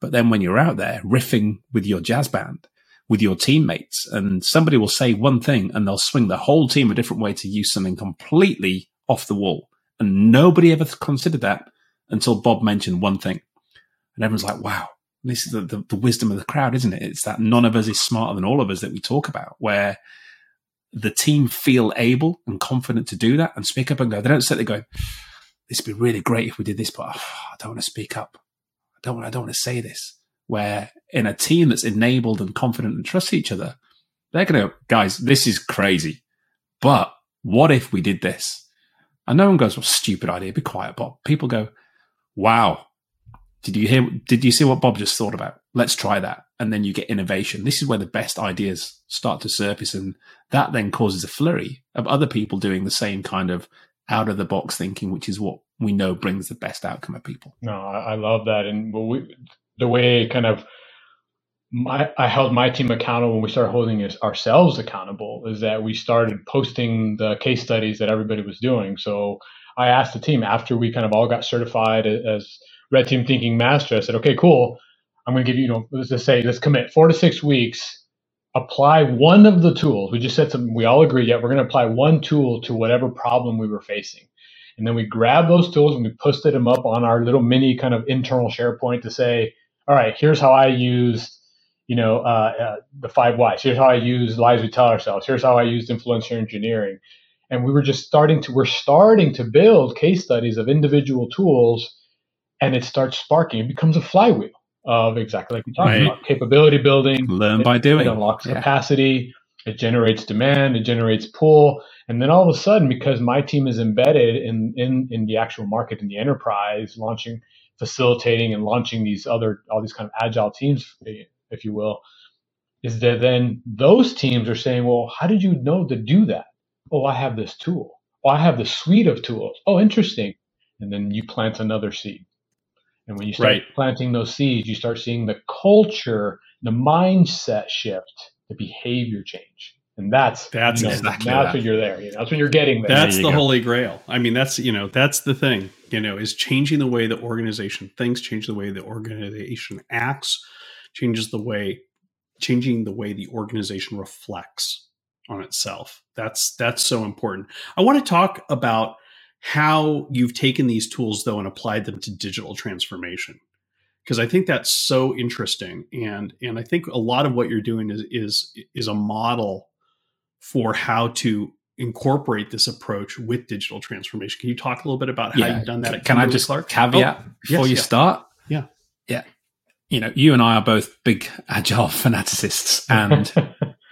But then when you're out there riffing with your jazz band, with your teammates and somebody will say one thing and they'll swing the whole team a different way to use something completely off the wall. And nobody ever considered that until Bob mentioned one thing. And everyone's like, wow, this is the, the, the wisdom of the crowd, isn't it? It's that none of us is smarter than all of us that we talk about, where the team feel able and confident to do that and speak up and go. They don't sit there going, this would be really great if we did this, but oh, I don't want to speak up. I don't, want I don't want to say this where in a team that's enabled and confident and trusts each other, they're going to, guys, this is crazy. But what if we did this? And no one goes, well, stupid idea, be quiet, Bob. People go, wow, did you hear, did you see what Bob just thought about? Let's try that. And then you get innovation. This is where the best ideas start to surface. And that then causes a flurry of other people doing the same kind of out of the box thinking, which is what we know brings the best outcome of people. No, I, I love that. And well, we, the way kind of my, I held my team accountable when we started holding ourselves accountable is that we started posting the case studies that everybody was doing. So I asked the team after we kind of all got certified as Red Team Thinking Master, I said, okay, cool. I'm going to give you, you know, let's just say, let's commit four to six weeks, apply one of the tools. We just said something, we all agreed, yeah, we're going to apply one tool to whatever problem we were facing. And then we grabbed those tools and we posted them up on our little mini kind of internal SharePoint to say, all right, here's how I used you know, uh, uh, the five whys. Here's how I use lies we tell ourselves. Here's how I used influencer engineering. And we were just starting to, we're starting to build case studies of individual tools and it starts sparking. It becomes a flywheel of exactly like we talked right. about capability building. Learn by doing. It unlocks yeah. capacity. It generates demand. It generates pull. And then all of a sudden, because my team is embedded in, in, in the actual market, in the enterprise, launching, facilitating and launching these other, all these kind of agile teams if you will, is that then those teams are saying, well, how did you know to do that? Oh, I have this tool. Oh, I have the suite of tools. Oh, interesting. And then you plant another seed. And when you start right. planting those seeds, you start seeing the culture, the mindset shift, the behavior change. And that's that's you know, exactly that's that. when you're there. You know, that's when you're getting there. That's there the go. holy grail. I mean, that's you know, that's the thing. You know, is changing the way the organization thinks, change the way the organization acts, changes the way changing the way the organization reflects on itself. That's that's so important. I want to talk about how you've taken these tools though and applied them to digital transformation because I think that's so interesting and and I think a lot of what you're doing is is is a model for how to incorporate this approach with digital transformation. Can you talk a little bit about how yeah. you've done that? Can I just Clark? caveat oh, before yes, you yeah. start? Yeah. Yeah you know, you and I are both big agile fanaticists, and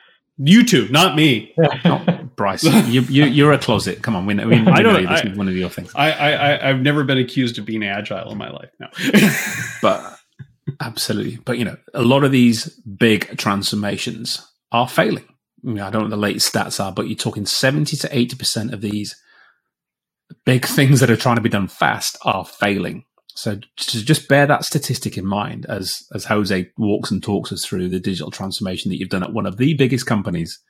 you two, not me. Not Bryce, you, you, are a closet. Come on, we, we, we I don't. Know this I, one of your things. I, I, I've never been accused of being agile in my life. No, but absolutely. But you know, a lot of these big transformations are failing. I, don't know what the latest stats are, but you're talking seventy to eighty percent of these big things that are trying to be done fast are failing. So just bear that statistic in mind as as Jose walks and talks us through the digital transformation that you've done at one of the biggest companies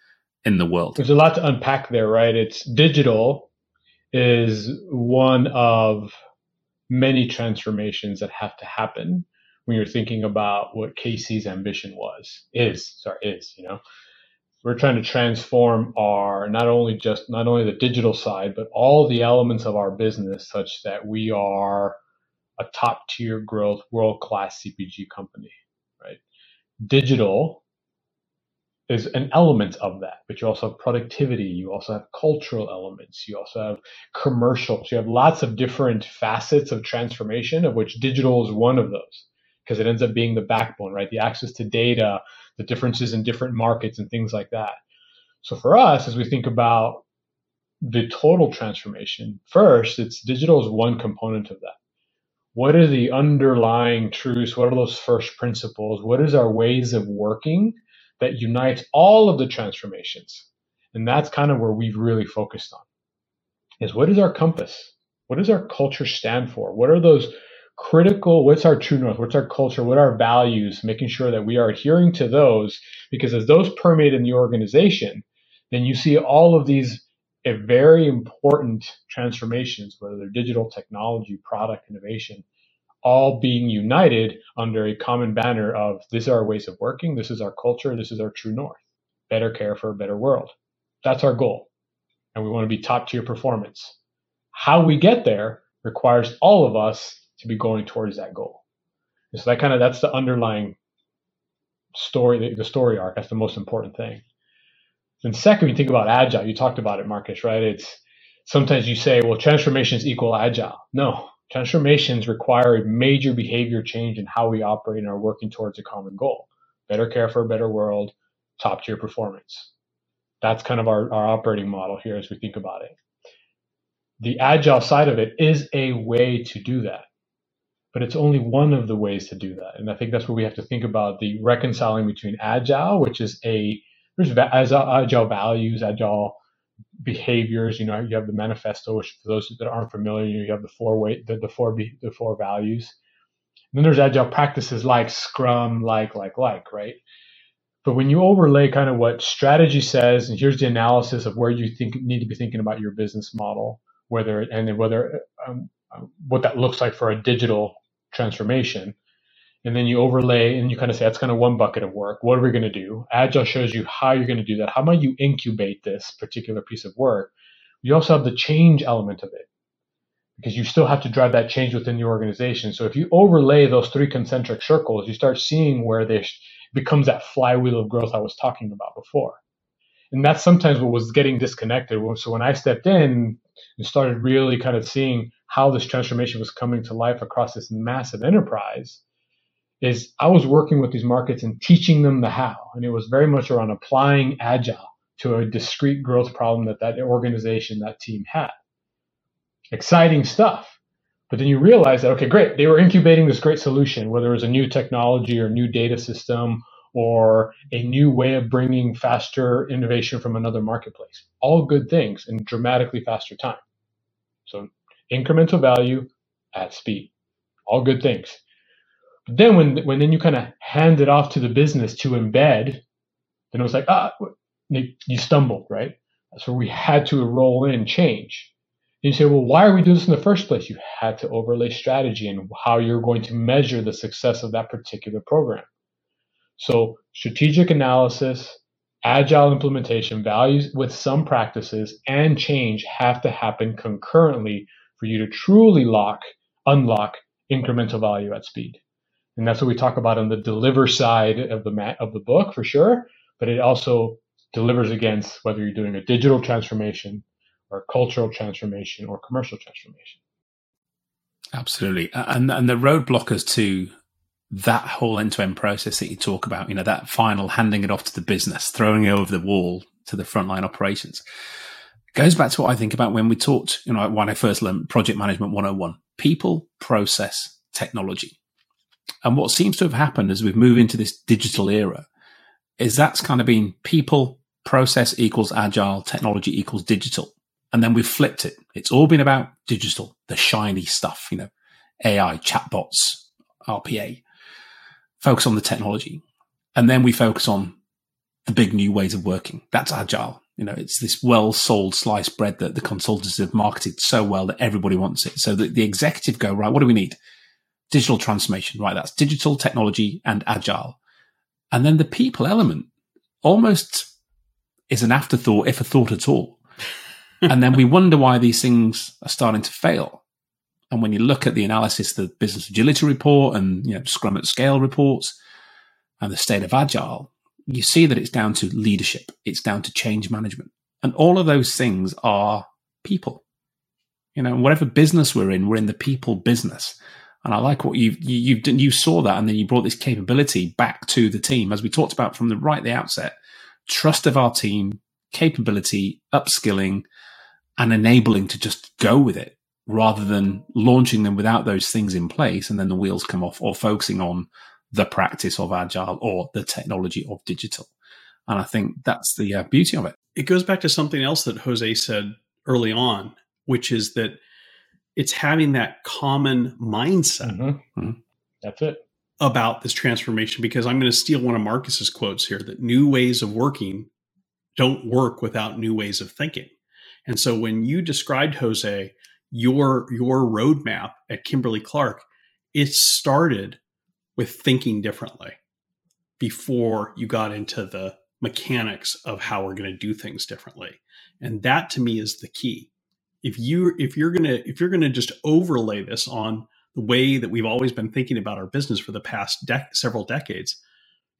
in the world. There's a lot to unpack there, right? It's digital is one of many transformations that have to happen when you're thinking about what KC's ambition was, is, sorry, is, you know. We're trying to transform our not only just not only the digital side, but all the elements of our business such that we are a top tier growth, world class CPG company, right? Digital is an element of that, but you also have productivity, you also have cultural elements, you also have commercials, you have lots of different facets of transformation, of which digital is one of those, because it ends up being the backbone, right? The access to data, the differences in different markets, and things like that. So for us, as we think about the total transformation, first, it's digital is one component of that what are the underlying truths? What are those first principles? What is our ways of working that unites all of the transformations? And that's kind of where we've really focused on is what is our compass? What does our culture stand for? What are those critical, what's our true north? What's our culture? What are our values? Making sure that we are adhering to those because as those permeate in the organization, then you see all of these a very important transformations, whether they're digital technology, product innovation, all being united under a common banner of this is our ways of working, this is our culture, this is our true north. Better care for a better world. That's our goal. And we want to be top tier performance. How we get there requires all of us to be going towards that goal. And so that kind of that's the underlying story, the story arc. That's the most important thing. And second, you think about agile. You talked about it, Marcus, right? It's sometimes you say, well, transformations equal agile. No, transformations require a major behavior change in how we operate and are working towards a common goal. Better care for a better world, top tier performance. That's kind of our, our operating model here as we think about it. The agile side of it is a way to do that, but it's only one of the ways to do that. And I think that's what we have to think about the reconciling between agile, which is a there's agile values, agile behaviors. You know, you have the manifesto, which for those that aren't familiar, you have the four way, the, the four, the four values. then there's agile practices like Scrum, like, like, like, right? But when you overlay kind of what strategy says, and here's the analysis of where you think need to be thinking about your business model, whether and whether um, what that looks like for a digital transformation, and then you overlay and you kind of say that's kind of one bucket of work. What are we going to do? Agile shows you how you're going to do that. How might you incubate this particular piece of work? You also have the change element of it because you still have to drive that change within the organization. So if you overlay those three concentric circles, you start seeing where they becomes that flywheel of growth I was talking about before. And that's sometimes what was getting disconnected. So when I stepped in and started really kind of seeing how this transformation was coming to life across this massive enterprise, is I was working with these markets and teaching them the how. And it was very much around applying agile to a discrete growth problem that that organization, that team had. Exciting stuff. But then you realize that, okay, great, they were incubating this great solution, whether it was a new technology or new data system or a new way of bringing faster innovation from another marketplace. All good things in dramatically faster time. So incremental value at speed. All good things. But then when, when then you kind of hand it off to the business to embed, then it was like, ah, you stumbled, right? That's where we had to roll in change And you say, well, why are we doing this in the first place? You had to overlay strategy and how you're going to measure the success of that particular program. So, strategic analysis, agile implementation, values with some practices, and change have to happen concurrently for you to truly lock, unlock incremental value at speed. And that's what we talk about on the deliver side of the of the book for sure. But it also delivers against whether you're doing a digital transformation, or cultural transformation or commercial transformation. Absolutely. And, and the roadblockers to that whole end to end process that you talk about, you know, that final handing it off to the business, throwing it over the wall to the frontline operations goes back to what I think about when we talked, you know, when I first learned project management 101, people, process, technology. And what seems to have happened as we've moved into this digital era is that's kind of been people, process equals agile, technology equals digital. And then we've flipped it. It's all been about digital, the shiny stuff, you know, AI, chatbots, RPA. Focus on the technology. And then we focus on the big new ways of working. That's agile. You know, it's this well sold sliced bread that the consultants have marketed so well that everybody wants it. So that the executive go, right, what do we need? Digital transformation, right? That's digital technology and agile. And then the people element almost is an afterthought, if a thought at all and then we wonder why these things are starting to fail. And when you look at the analysis, the business agility report and you know, Scrum at scale reports and the state of agile, you see that it's down to leadership. It's down to change management. And all of those things are people. You know, whatever business we're in, we're in the people business. And I like what you've, you, have you saw that and then you brought this capability back to the team, as we talked about from the right the outset, trust of our team, capability, upskilling, and enabling to just go with it rather than launching them without those things in place and then the wheels come off or focusing on the practice of agile or the technology of digital. And I think that's the uh, beauty of it. It goes back to something else that Jose said early on, which is that it's having that common mindset. Mm-hmm. Mm-hmm. That's it. About this transformation, because I'm going to steal one of Marcus's quotes here that new ways of working don't work without new ways of thinking. And so when you described Jose, your your roadmap at Kimberly Clark, it started with thinking differently before you got into the mechanics of how we're going to do things differently. And that to me is the key. If you if you're going to if you're going to just overlay this on the way that we've always been thinking about our business for the past dec- several decades,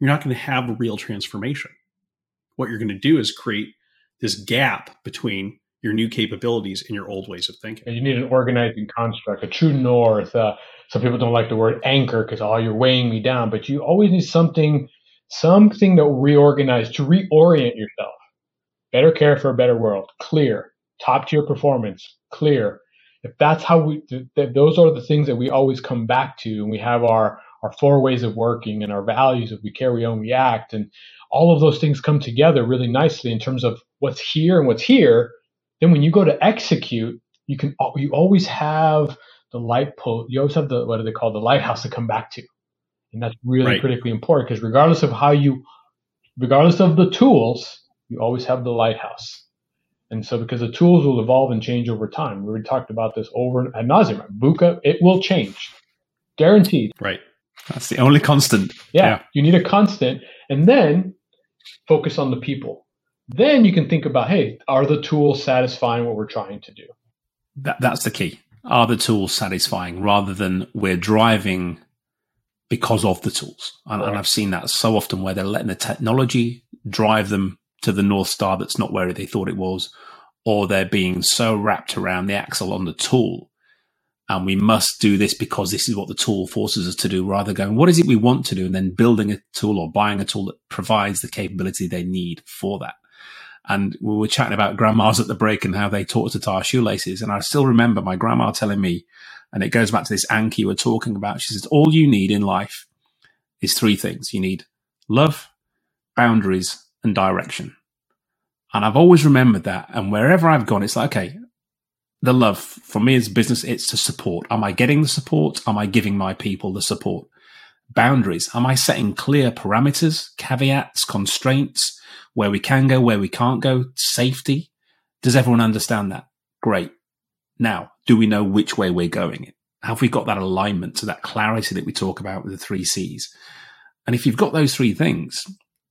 you're not going to have a real transformation. What you're going to do is create this gap between your new capabilities and your old ways of thinking. And you need an organizing construct, a true north. Uh, some people don't like the word anchor because oh, you're weighing me down, but you always need something, something to reorganize to reorient yourself. Better care for a better world, clear. Top tier performance, clear. If that's how we, th- those are the things that we always come back to, and we have our our four ways of working and our values of we care, we own, we act, and all of those things come together really nicely in terms of what's here and what's here then when you go to execute, you can you always have the light pole. You always have the what do they call the lighthouse to come back to, and that's really Right. critically important because regardless of how you, regardless of the tools, you always have the lighthouse. And so, because the tools will evolve and change over time, we already talked about this over and ad nauseum. VUCA, it will change, guaranteed. Right. That's the only constant. Yeah, Yeah. you need a constant, and then focus on the people. Then you can think about, hey, are the tools satisfying what we're trying to do? That, that's the key. Are the tools satisfying rather than we're driving because of the tools? And, and I've seen that so often where they're letting the technology drive them to the North Star that's not where they thought it was, or they're being so wrapped around the axle on the tool. And we must do this because this is what the tool forces us to do, rather than going, what is it we want to do? And then building a tool or buying a tool that provides the capability they need for that. And we were chatting about grandmas at the break and how they taught us to tie our shoelaces. And I still remember my grandma telling me, and it goes back to this anchor we're talking about. She says, all you need in life is three things. You need love, boundaries, and direction. And I've always remembered that. And wherever I've gone, it's like, okay, the love for me as business, it's to support. Am I getting the support? Am I giving my people the support? Boundaries. Am I setting clear parameters, caveats, constraints, where we can go, where we can't go, safety? Does everyone understand that? Great. Now, do we know which way we're going? Have we got that alignment to that clarity that we talk about with the three C's? And if you've got those three things,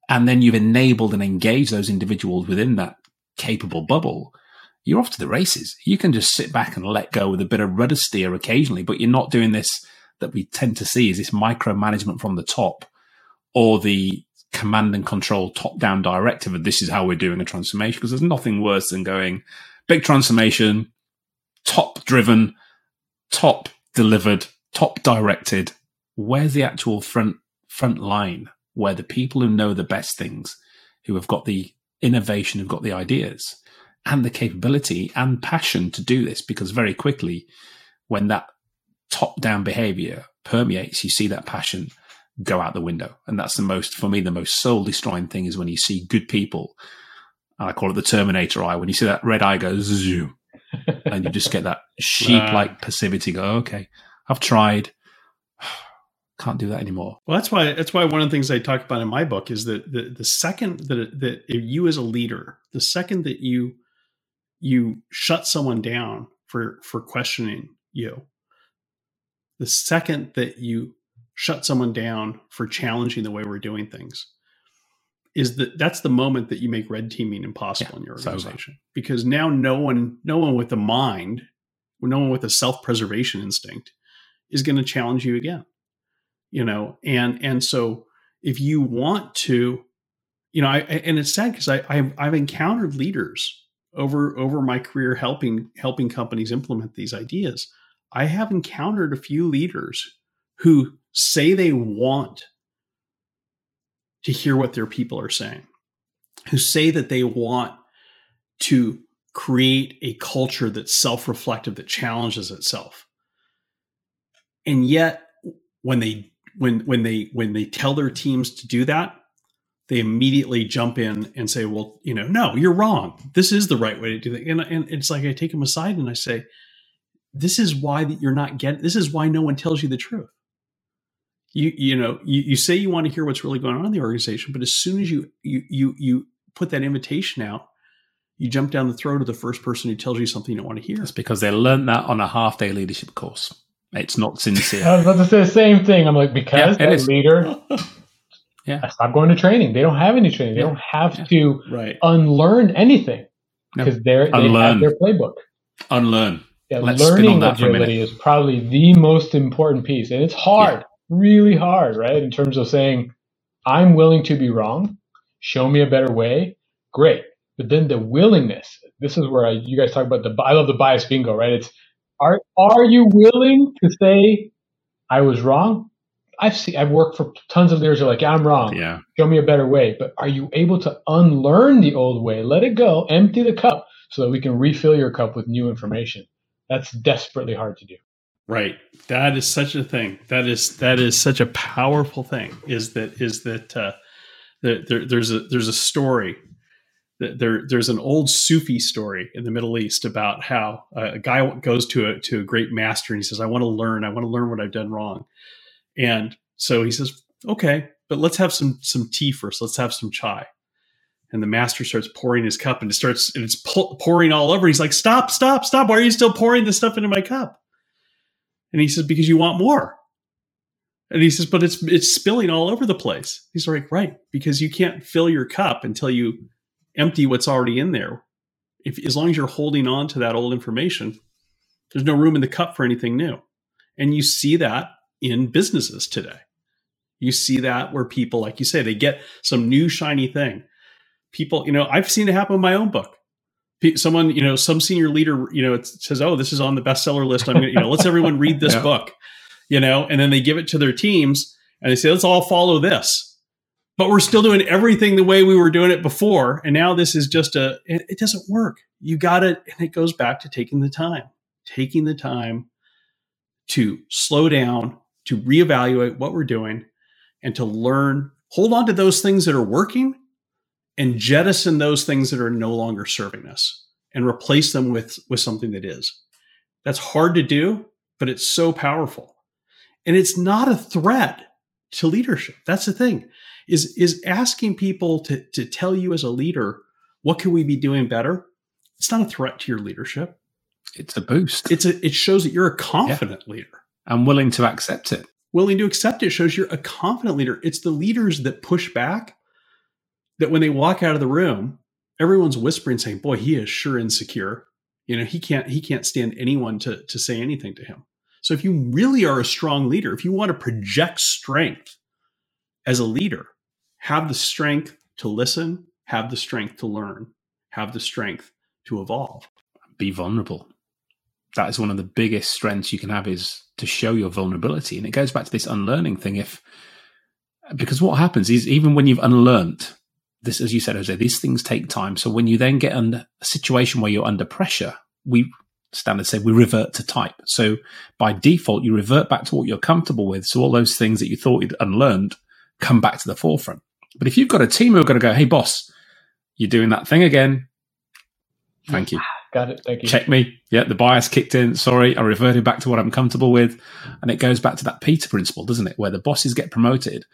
and then you've enabled and engaged those individuals within that capable bubble, you're off to the races. You can just sit back and let go with a bit of rudder steer occasionally, but you're not doing this that we tend to see is this micromanagement from the top or the command and control top down directive of this is how we're doing a transformation. Because there's nothing worse than going big transformation, top driven, top delivered, top directed. Where's the actual front front line where the people who know the best things, who have got the innovation, who've got the ideas and the capability and passion to do this? Because very quickly, when that top down behavior permeates, you see that passion go out the window. And that's the most, for me, the most soul destroying thing is when you see good people. And I call it the Terminator eye. When you see that red eye go zoom, and you just get that sheep like passivity go, okay, I've tried. Can't do that anymore. Well, that's why that's why one of the things I talk about in my book is that the the second that that if you as a leader, the second that you you shut someone down for for questioning you, the second that you shut someone down for challenging the way we're doing things, is that that's the moment that you make red teaming impossible Yeah, in your organization. Because now no one no one with a mind, no one with a self preservation instinct, is going to challenge you again you know? And and so if you want to you know i I- and it's sad because i I've, I've encountered leaders over over my career helping helping companies implement these ideas i have encountered a few leaders who say they want to hear what their people are saying who say that they want to create a culture that's self-reflective that challenges itself. And yet when they when when they when they tell their teams to do that they immediately jump in and say well you know no you're wrong. This is the right way to do that and, and it's like i take them aside and i say this is why that you're not getting this is why no one tells you the truth you you know you, you say you want to hear what's really going on in the organization but as soon as you you you you put that invitation out you jump down the throat of the first person who tells you something you don't want to hear That's because they learned that on a half day leadership course. It's not sincere. I was about to say the same thing. I'm like, because Yeah, it that is. leader, Yeah. I stopped going to training. They don't have any training. They Yeah. don't have Yeah. to right unlearn anything No. because they're they Unlearn. have their playbook. Unlearn. Yeah, Let's learning that for a minute. agility is probably the most important piece, and it's hard, really hard, right? In terms of saying, "I'm willing to be wrong. Show me a better way." Great, but then the willingness. This is where I, you guys talk about the. I love the bias bingo, right? It's are are you willing to say, "I was wrong"? I've seen. I've worked for tons of leaders who are like, "Yeah, I'm wrong. Yeah. Show me a better way." But are you able to unlearn the old way, let it go, empty the cup, so that we can refill your cup with new information? That's desperately hard to do. Right. That is such a thing. That is that is such a powerful thing. Is that is that uh, that there, there's a there's a story there there's an old Sufi story in the Middle East about how a guy goes to a to a great master and he says, "I want to learn. I want to learn what I've done wrong." And so he says, "Okay, but let's have some some tea first. Let's have some chai." And the master starts pouring his cup, and it starts and it's pouring all over. He's like, "Stop! Stop! Stop! Why are you still pouring this stuff into my cup?" And he says, "Because you want more." And he says, "But it's it's spilling all over the place." He's like, "Right, because you can't fill your cup until you." empty what's already in there. If as long as you're holding on to that old information, there's no room in the cup for anything new. And you see that in businesses today. You see that where people, like you say, they get some new shiny thing. People, you know, I've seen it happen in my own book. Someone, you know, some senior leader, you know, it says, "Oh, this is on the bestseller list. I'm gonna, you know, let's everyone read this yeah. book," you know, and then they give it to their teams and they say, "Let's all follow this." but we're still doing everything the way we were doing it before. And now this is just a, it, it doesn't work. You got it. And it goes back to taking the time, taking the time to slow down, to reevaluate what we're doing, and to learn, hold on to those things that are working and jettison those things that are no longer serving us and replace them with, with something that is. That's hard to do, but it's so powerful. And it's not a threat to leadership. That's the thing is is asking people to to tell you as a leader what can we be doing better it's not a threat to your leadership it's a boost it's a it shows that you're a confident yeah. leader and willing to accept it willing to accept it shows you're a confident leader it's the leaders that push back that when they walk out of the room everyone's whispering saying boy he is sure insecure you know he can't he can't stand anyone to to say anything to him so if you really are a strong leader if you want to project strength as a leader, have the strength to listen, have the strength to learn, have the strength to evolve. Be vulnerable. That is one of the biggest strengths you can have is to show your vulnerability. And it goes back to this unlearning thing. If because what happens is even when you've unlearned this, as you said, Jose, these things take time. So when you then get under a situation where you're under pressure, we standard say we revert to type. So by default, you revert back to what you're comfortable with. So all those things that you thought you'd unlearned come back to the forefront. But if you've got a team who are going to go, hey, boss, you're doing that thing again. Thank you. Got it. Thank you. Check me. Yeah, the bias kicked in. Sorry, I reverted back to what I'm comfortable with. And it goes back to that Peter principle, doesn't it? Where the bosses get promoted.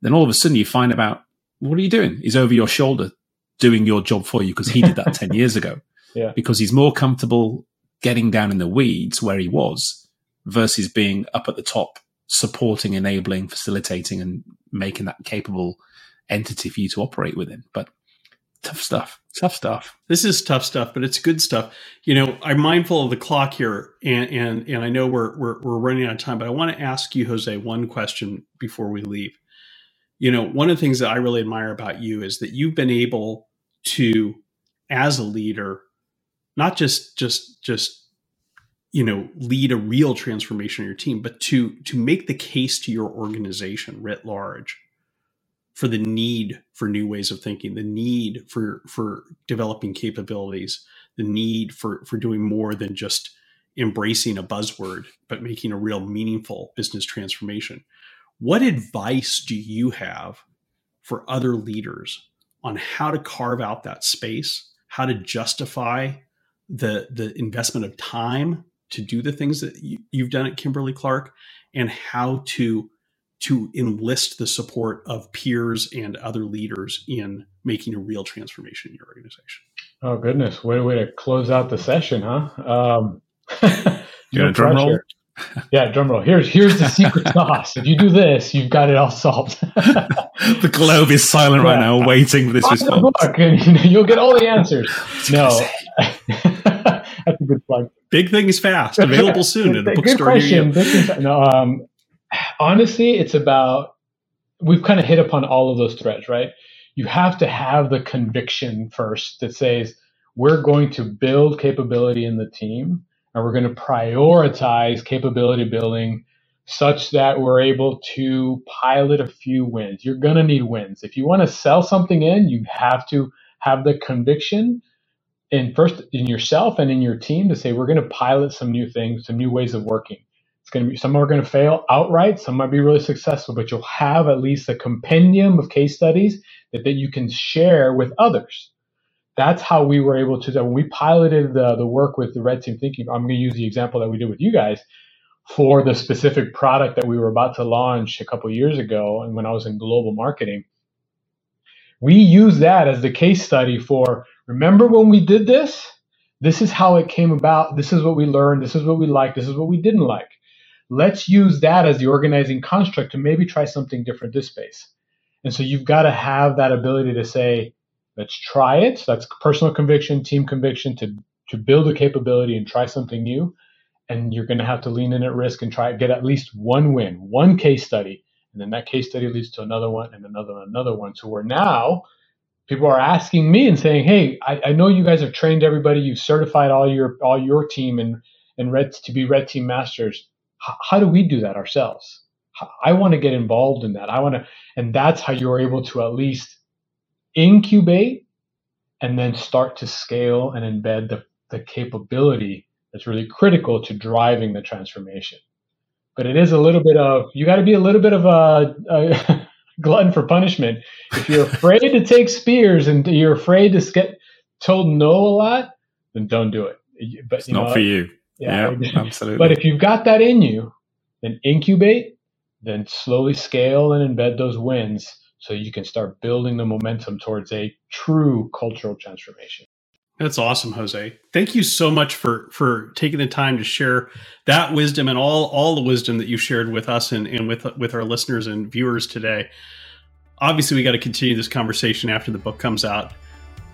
Then all of a sudden you find about, what are you doing? He's over your shoulder doing your job for you because he did that 10 years ago. Yeah. Because he's more comfortable getting down in the weeds where he was versus being up at the top supporting, enabling, facilitating, and making that capable entity for you to operate within. But tough stuff. Tough stuff. This is tough stuff, but it's good stuff. You know, I'm mindful of the clock here, and and and I know we're we're, we're running out of time, but I want to ask you, Jose, one question before we leave. You know, one of the things that I really admire about you is that you've been able to, as a leader, not just just just you know lead a real transformation in your team but to to make the case to your organization writ large for the need for new ways of thinking the need for for developing capabilities the need for for doing more than just embracing a buzzword but making a real meaningful business transformation what advice do you have for other leaders on how to carve out that space how to justify the the investment of time to do the things that you, you've done at Kimberly Clark and how to to enlist the support of peers and other leaders in making a real transformation in your organization. Oh goodness, what a way to close out the session, huh? Um, you no drum roll? Yeah, drum roll. Here's here's the secret sauce. If you do this, you've got it all solved. the globe is silent yeah. right now, waiting for this response. And you'll get all the answers. no, that's a good plug. Big things fast, available soon at a bookstore near you. No, um, honestly, it's about we've kind of hit upon all of those threads, right? You have to have the conviction first that says we're going to build capability in the team and we're going to prioritize capability building such that we're able to pilot a few wins. You're going to need wins. If you want to sell something in, you have to have the conviction in first in yourself and in your team to say we're going to pilot some new things, some new ways of working. It's going to be some are going to fail outright, some might be really successful, but you'll have at least a compendium of case studies that, that you can share with others that's how we were able to. When we piloted the the work with the red team thinking, I'm going to use the example that we did with you guys for the specific product that we were about to launch a couple years ago, and when I was in global marketing. We use that as the case study for remember when we did this? This is how it came about. This is what we learned. This is what we liked. This is what we didn't like. Let's use that as the organizing construct to maybe try something different this space. And so you've got to have that ability to say, let's try it. That's personal conviction, team conviction to, to build a capability and try something new. And you're going to have to lean in at risk and try get at least one win, one case study. And then that case study leads to another one and another, and another one. So we're now people are asking me and saying, "Hey, I, I, know you guys have trained everybody. You've certified all your all your team and and red to be red team masters. H- how do we do that ourselves? I want to get involved in that. I want to, and that's how you're able to at least incubate and then start to scale and embed the, the capability that's really critical to driving the transformation. But it is a little bit of you got to be a little bit of a, a glutton for punishment. If you're afraid to take spears and you're afraid to get told no a lot, then don't do it. But it's not know, for you. Yeah, yeah absolutely. But if you've got that in you, then incubate, then slowly scale and embed those wins so you can start building the momentum towards a true cultural transformation. That's awesome, Jose. Thank you so much for for taking the time to share that wisdom and all all the wisdom that you shared with us and, and with with our listeners and viewers today. Obviously, we got to continue this conversation after the book comes out,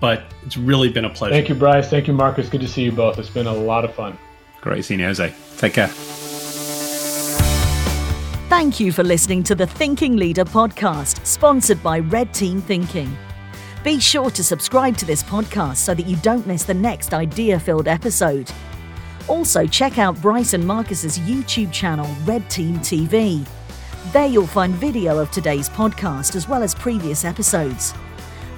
but it's really been a pleasure. Thank you, Bryce. Thank you, Marcus. Good to see you both. It's been a lot of fun. Great seeing you, Jose. Take care. Thank you for listening to the Thinking Leader podcast, sponsored by Red Team Thinking. Be sure to subscribe to this podcast so that you don't miss the next idea filled episode. Also, check out Bryce and Marcus's YouTube channel, Red Team TV. There you'll find video of today's podcast as well as previous episodes.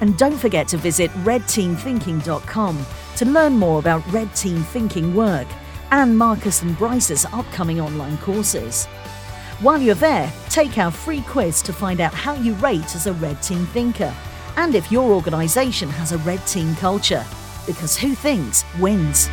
And don't forget to visit redteamthinking.com to learn more about Red Team Thinking work and Marcus and Bryce's upcoming online courses. While you're there, take our free quiz to find out how you rate as a Red Team thinker and if your organisation has a red team culture. Because who thinks wins.